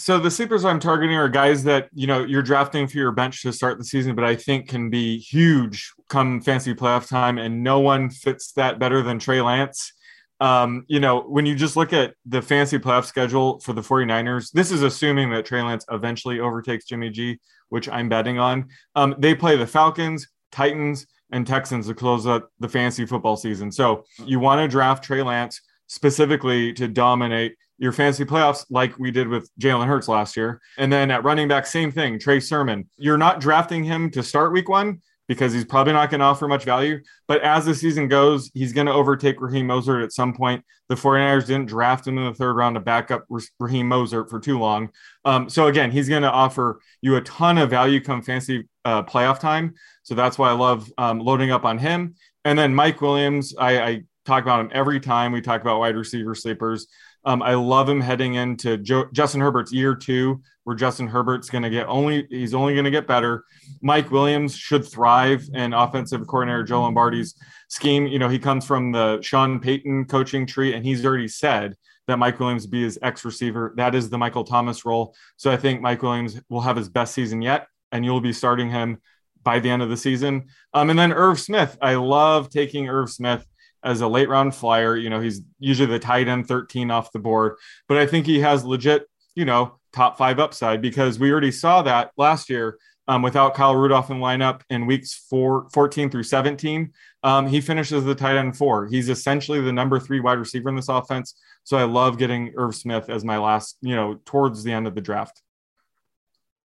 So the sleepers I'm targeting are guys that you know you're drafting for your bench to start the season, but I think can be huge come fancy playoff time, and no one fits that better than Trey Lance. Um, you know, when you just look at the fancy playoff schedule for the 49ers, this is assuming that Trey Lance eventually overtakes Jimmy G, which I'm betting on. Um, they play the Falcons, Titans, and Texans to close out the fancy football season. So you want to draft Trey Lance specifically to dominate your fantasy playoffs like we did with Jalen Hurts last year. And then at running back, same thing, Trey Sermon. You're not drafting him to start week one because he's probably not going to offer much value. But as the season goes, he's going to overtake Raheem Mostert at some point. The 49ers didn't draft him in the third round to back up Raheem Mostert for too long. Um, so again, he's going to offer you a ton of value come fantasy uh, playoff time. So that's why I love um, loading up on him. And then Mike Williams, I, I talk about him every time we talk about wide receiver sleepers. Um, I love him heading into Joe, Justin Herbert's year two, where Justin Herbert's going to get only he's only going to get better. Mike Williams should thrive in offensive coordinator Joe Lombardi's scheme. You know, he comes from the Sean Payton coaching tree, and he's already said that Mike Williams be his X receiver. That is the Michael Thomas role. So I think Mike Williams will have his best season yet, and you'll be starting him by the end of the season. Um, and then Irv Smith, I love taking Irv Smith as a late round flyer. You know, he's usually the tight end 13 off the board, but I think he has legit, you know, top five upside because we already saw that last year um, without Kyle Rudolph in lineup in weeks four, 14 through 17. Um, he finishes the tight end four. He's essentially the number three wide receiver in this offense. So I love getting Irv Smith as my last, you know, towards the end of the draft.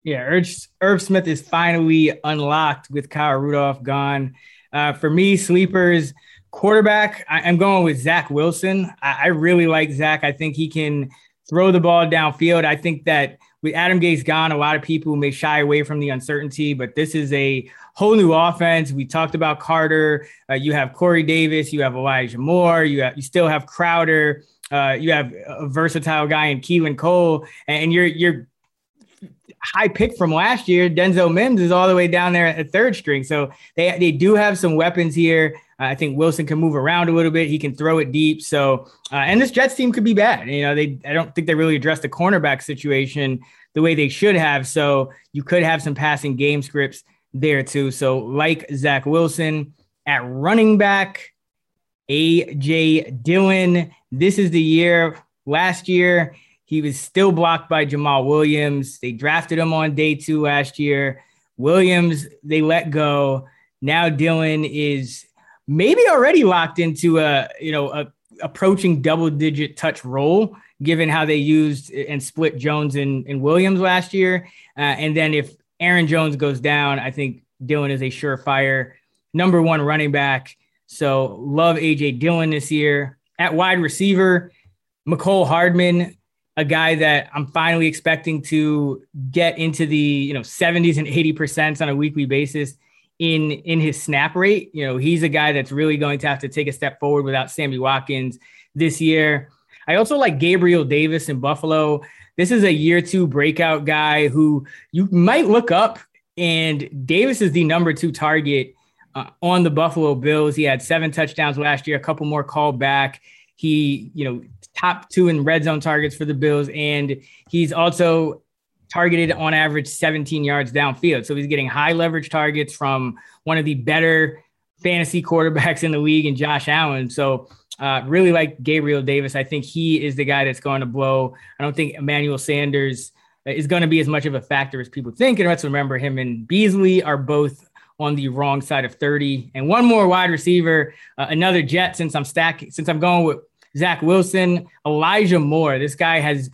Yeah, Irv, Irv Smith is finally unlocked with Kyle Rudolph gone. Uh, for me, sleepers, Quarterback, I, am going with Zach Wilson. I, I really like Zach. I think he can throw the ball downfield. I think that with Adam Gase gone, a lot of people may shy away from the uncertainty, but this is a whole new offense. We talked about Carter. Uh, you have Corey Davis. You have Elijah Moore. You have, you still have Crowder. Uh, you have a versatile guy in Keelan Cole, and you're you're high pick from last year, Denzel Mims, is all the way down there at third string. So they they do have some weapons here. I think Wilson can move around a little bit. He can throw it deep. So uh, and this Jets team could be bad. You know, they I don't think they really addressed the cornerback situation the way they should have. So you could have some passing game scripts there too. So like Zach Wilson at running back, AJ Dillon. This is the year. Last year he was still blocked by Jamaal Williams. They drafted him on day two last year. Williams, they let go. Now Dillon is maybe already locked into a, you know, a approaching double digit touch role, given how they used and split Jones and, and Williams last year. Uh, and then if Aaron Jones goes down, I think Dillon is a surefire number one running back. So love AJ Dillon this year. At wide receiver, Mecole Hardman, a guy that I'm finally expecting to get into the you know 70s and 80 percent on a weekly basis in in his snap rate. You know, he's a guy that's really going to have to take a step forward without Sammy Watkins this year. I also like Gabriel Davis in Buffalo. This is a year two breakout guy who you might look up, and Davis is the number two target uh, on the Buffalo Bills. He had seven touchdowns last year, a couple more called back. He, you know, top two in red zone targets for the Bills, and he's also targeted on average 17 yards downfield. So he's getting high leverage targets from one of the better fantasy quarterbacks in the league, and Josh Allen. So uh, really like Gabriel Davis. I think he is the guy that's going to blow. I don't think Emmanuel Sanders is going to be as much of a factor as people think. And let's remember him and Beasley are both on the wrong side of 30. And one more wide receiver, uh, another Jet since I'm stacking, since I'm going with Zach Wilson, Elijah Moore. This guy has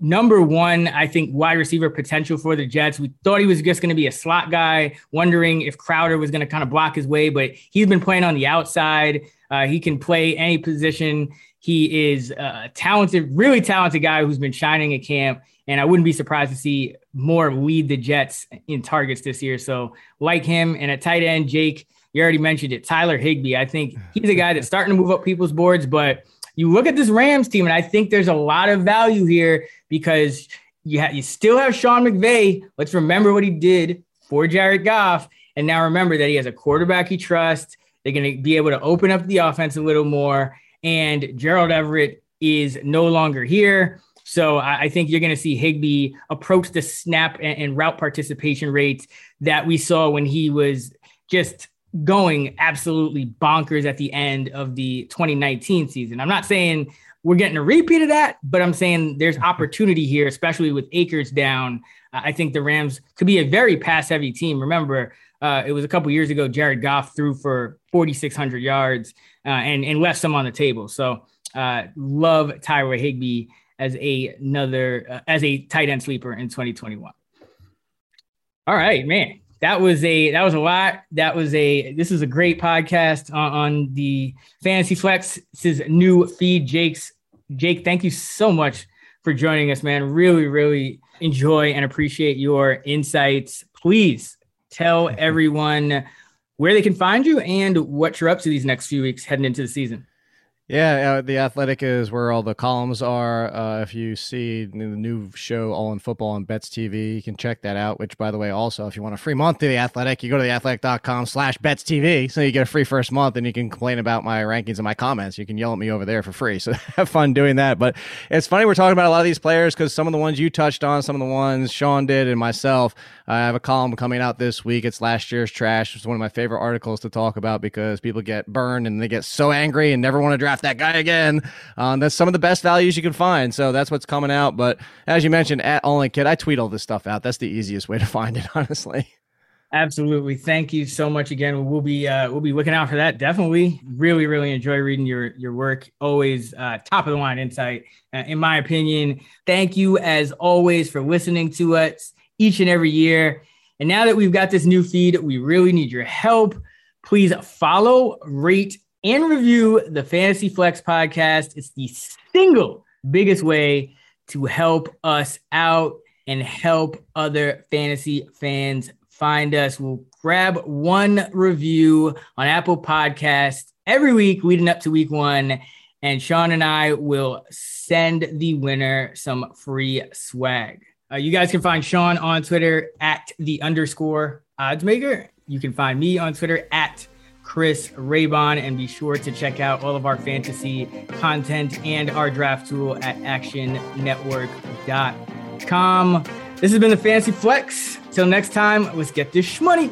number one, I think, wide receiver potential for the Jets. We thought he was just going to be a slot guy, wondering if Crowder was going to kind of block his way, but he's been playing on the outside. Uh, he can play any position. He is a talented, really talented guy who's been shining at camp. And I wouldn't be surprised to see more lead the Jets in targets this year. So, like him, and at tight end, Jake, you already mentioned it, Tyler Higbee. I think he's a guy that's starting to move up people's boards, but you look at this Rams team, and I think there's a lot of value here because you ha- you still have Sean McVay. Let's remember what he did for Jared Goff, and now remember that he has a quarterback he trusts. They're going to be able to open up the offense a little more, and Gerald Everett is no longer here. So I, think you're going to see Higbee approach the snap and route participation rates that we saw when he was just going absolutely bonkers at the end of the 2019 season. I'm not saying we're getting a repeat of that, but I'm saying there's opportunity here, especially with Akers down. I think the Rams could be a very pass heavy team. Remember, uh, it was a couple years ago, Jared Goff threw for 4,600 yards uh, and, and left some on the table. So uh, love Tyler Higbee as a another uh, as a tight end sleeper in 2021. All right, man that was a that was a lot. That was a this is a great podcast on, on the Fantasy Flex. This is new feed. Jake's Jake, thank you so much for joining us, man. Really, really enjoy and appreciate your insights. Please tell everyone where they can find you and what you're up to these next few weeks heading into the season. Yeah, uh, the Athletic is where all the columns are. Uh, if you see the new show All in Football on Bets TV, you can check that out. Which, by the way, also if you want a free month to the Athletic, you go to theathletic.com slash bets TV. So you get a free first month and you can complain about my rankings and my comments. You can yell at me over there for free. So have fun doing that. But it's funny we're talking about a lot of these players because some of the ones you touched on, some of the ones Sean did, and myself. I have a column coming out this week. It's last year's trash. It's one of my favorite articles to talk about because people get burned and they get so angry and never want to draft draft that guy again. Um, that's some of the best values you can find. So that's what's coming out. But as you mentioned, at Only Kid, I tweet all this stuff out. That's the easiest way to find it, honestly. Absolutely. Thank you so much again. We'll be uh, we'll be looking out for that. Definitely, really, really enjoy reading your your work. Always uh, top of the line insight, uh, in my opinion. Thank you as always for listening to us each and every year. And now that we've got this new feed, we really need your help. Please follow, rate, and review the Fantasy Flex podcast. It's the single biggest way to help us out and help other fantasy fans find us. We'll grab one review on Apple Podcasts every week leading up to week one. And Sean and I will send the winner some free swag. Uh, you guys can find Sean on Twitter at the underscore oddsmaker. You can find me on Twitter at Chris Raybon, and be sure to check out all of our fantasy content and our draft tool at actionnetwork.com. This has been the Fantasy Flex. Till next time, let's get this money.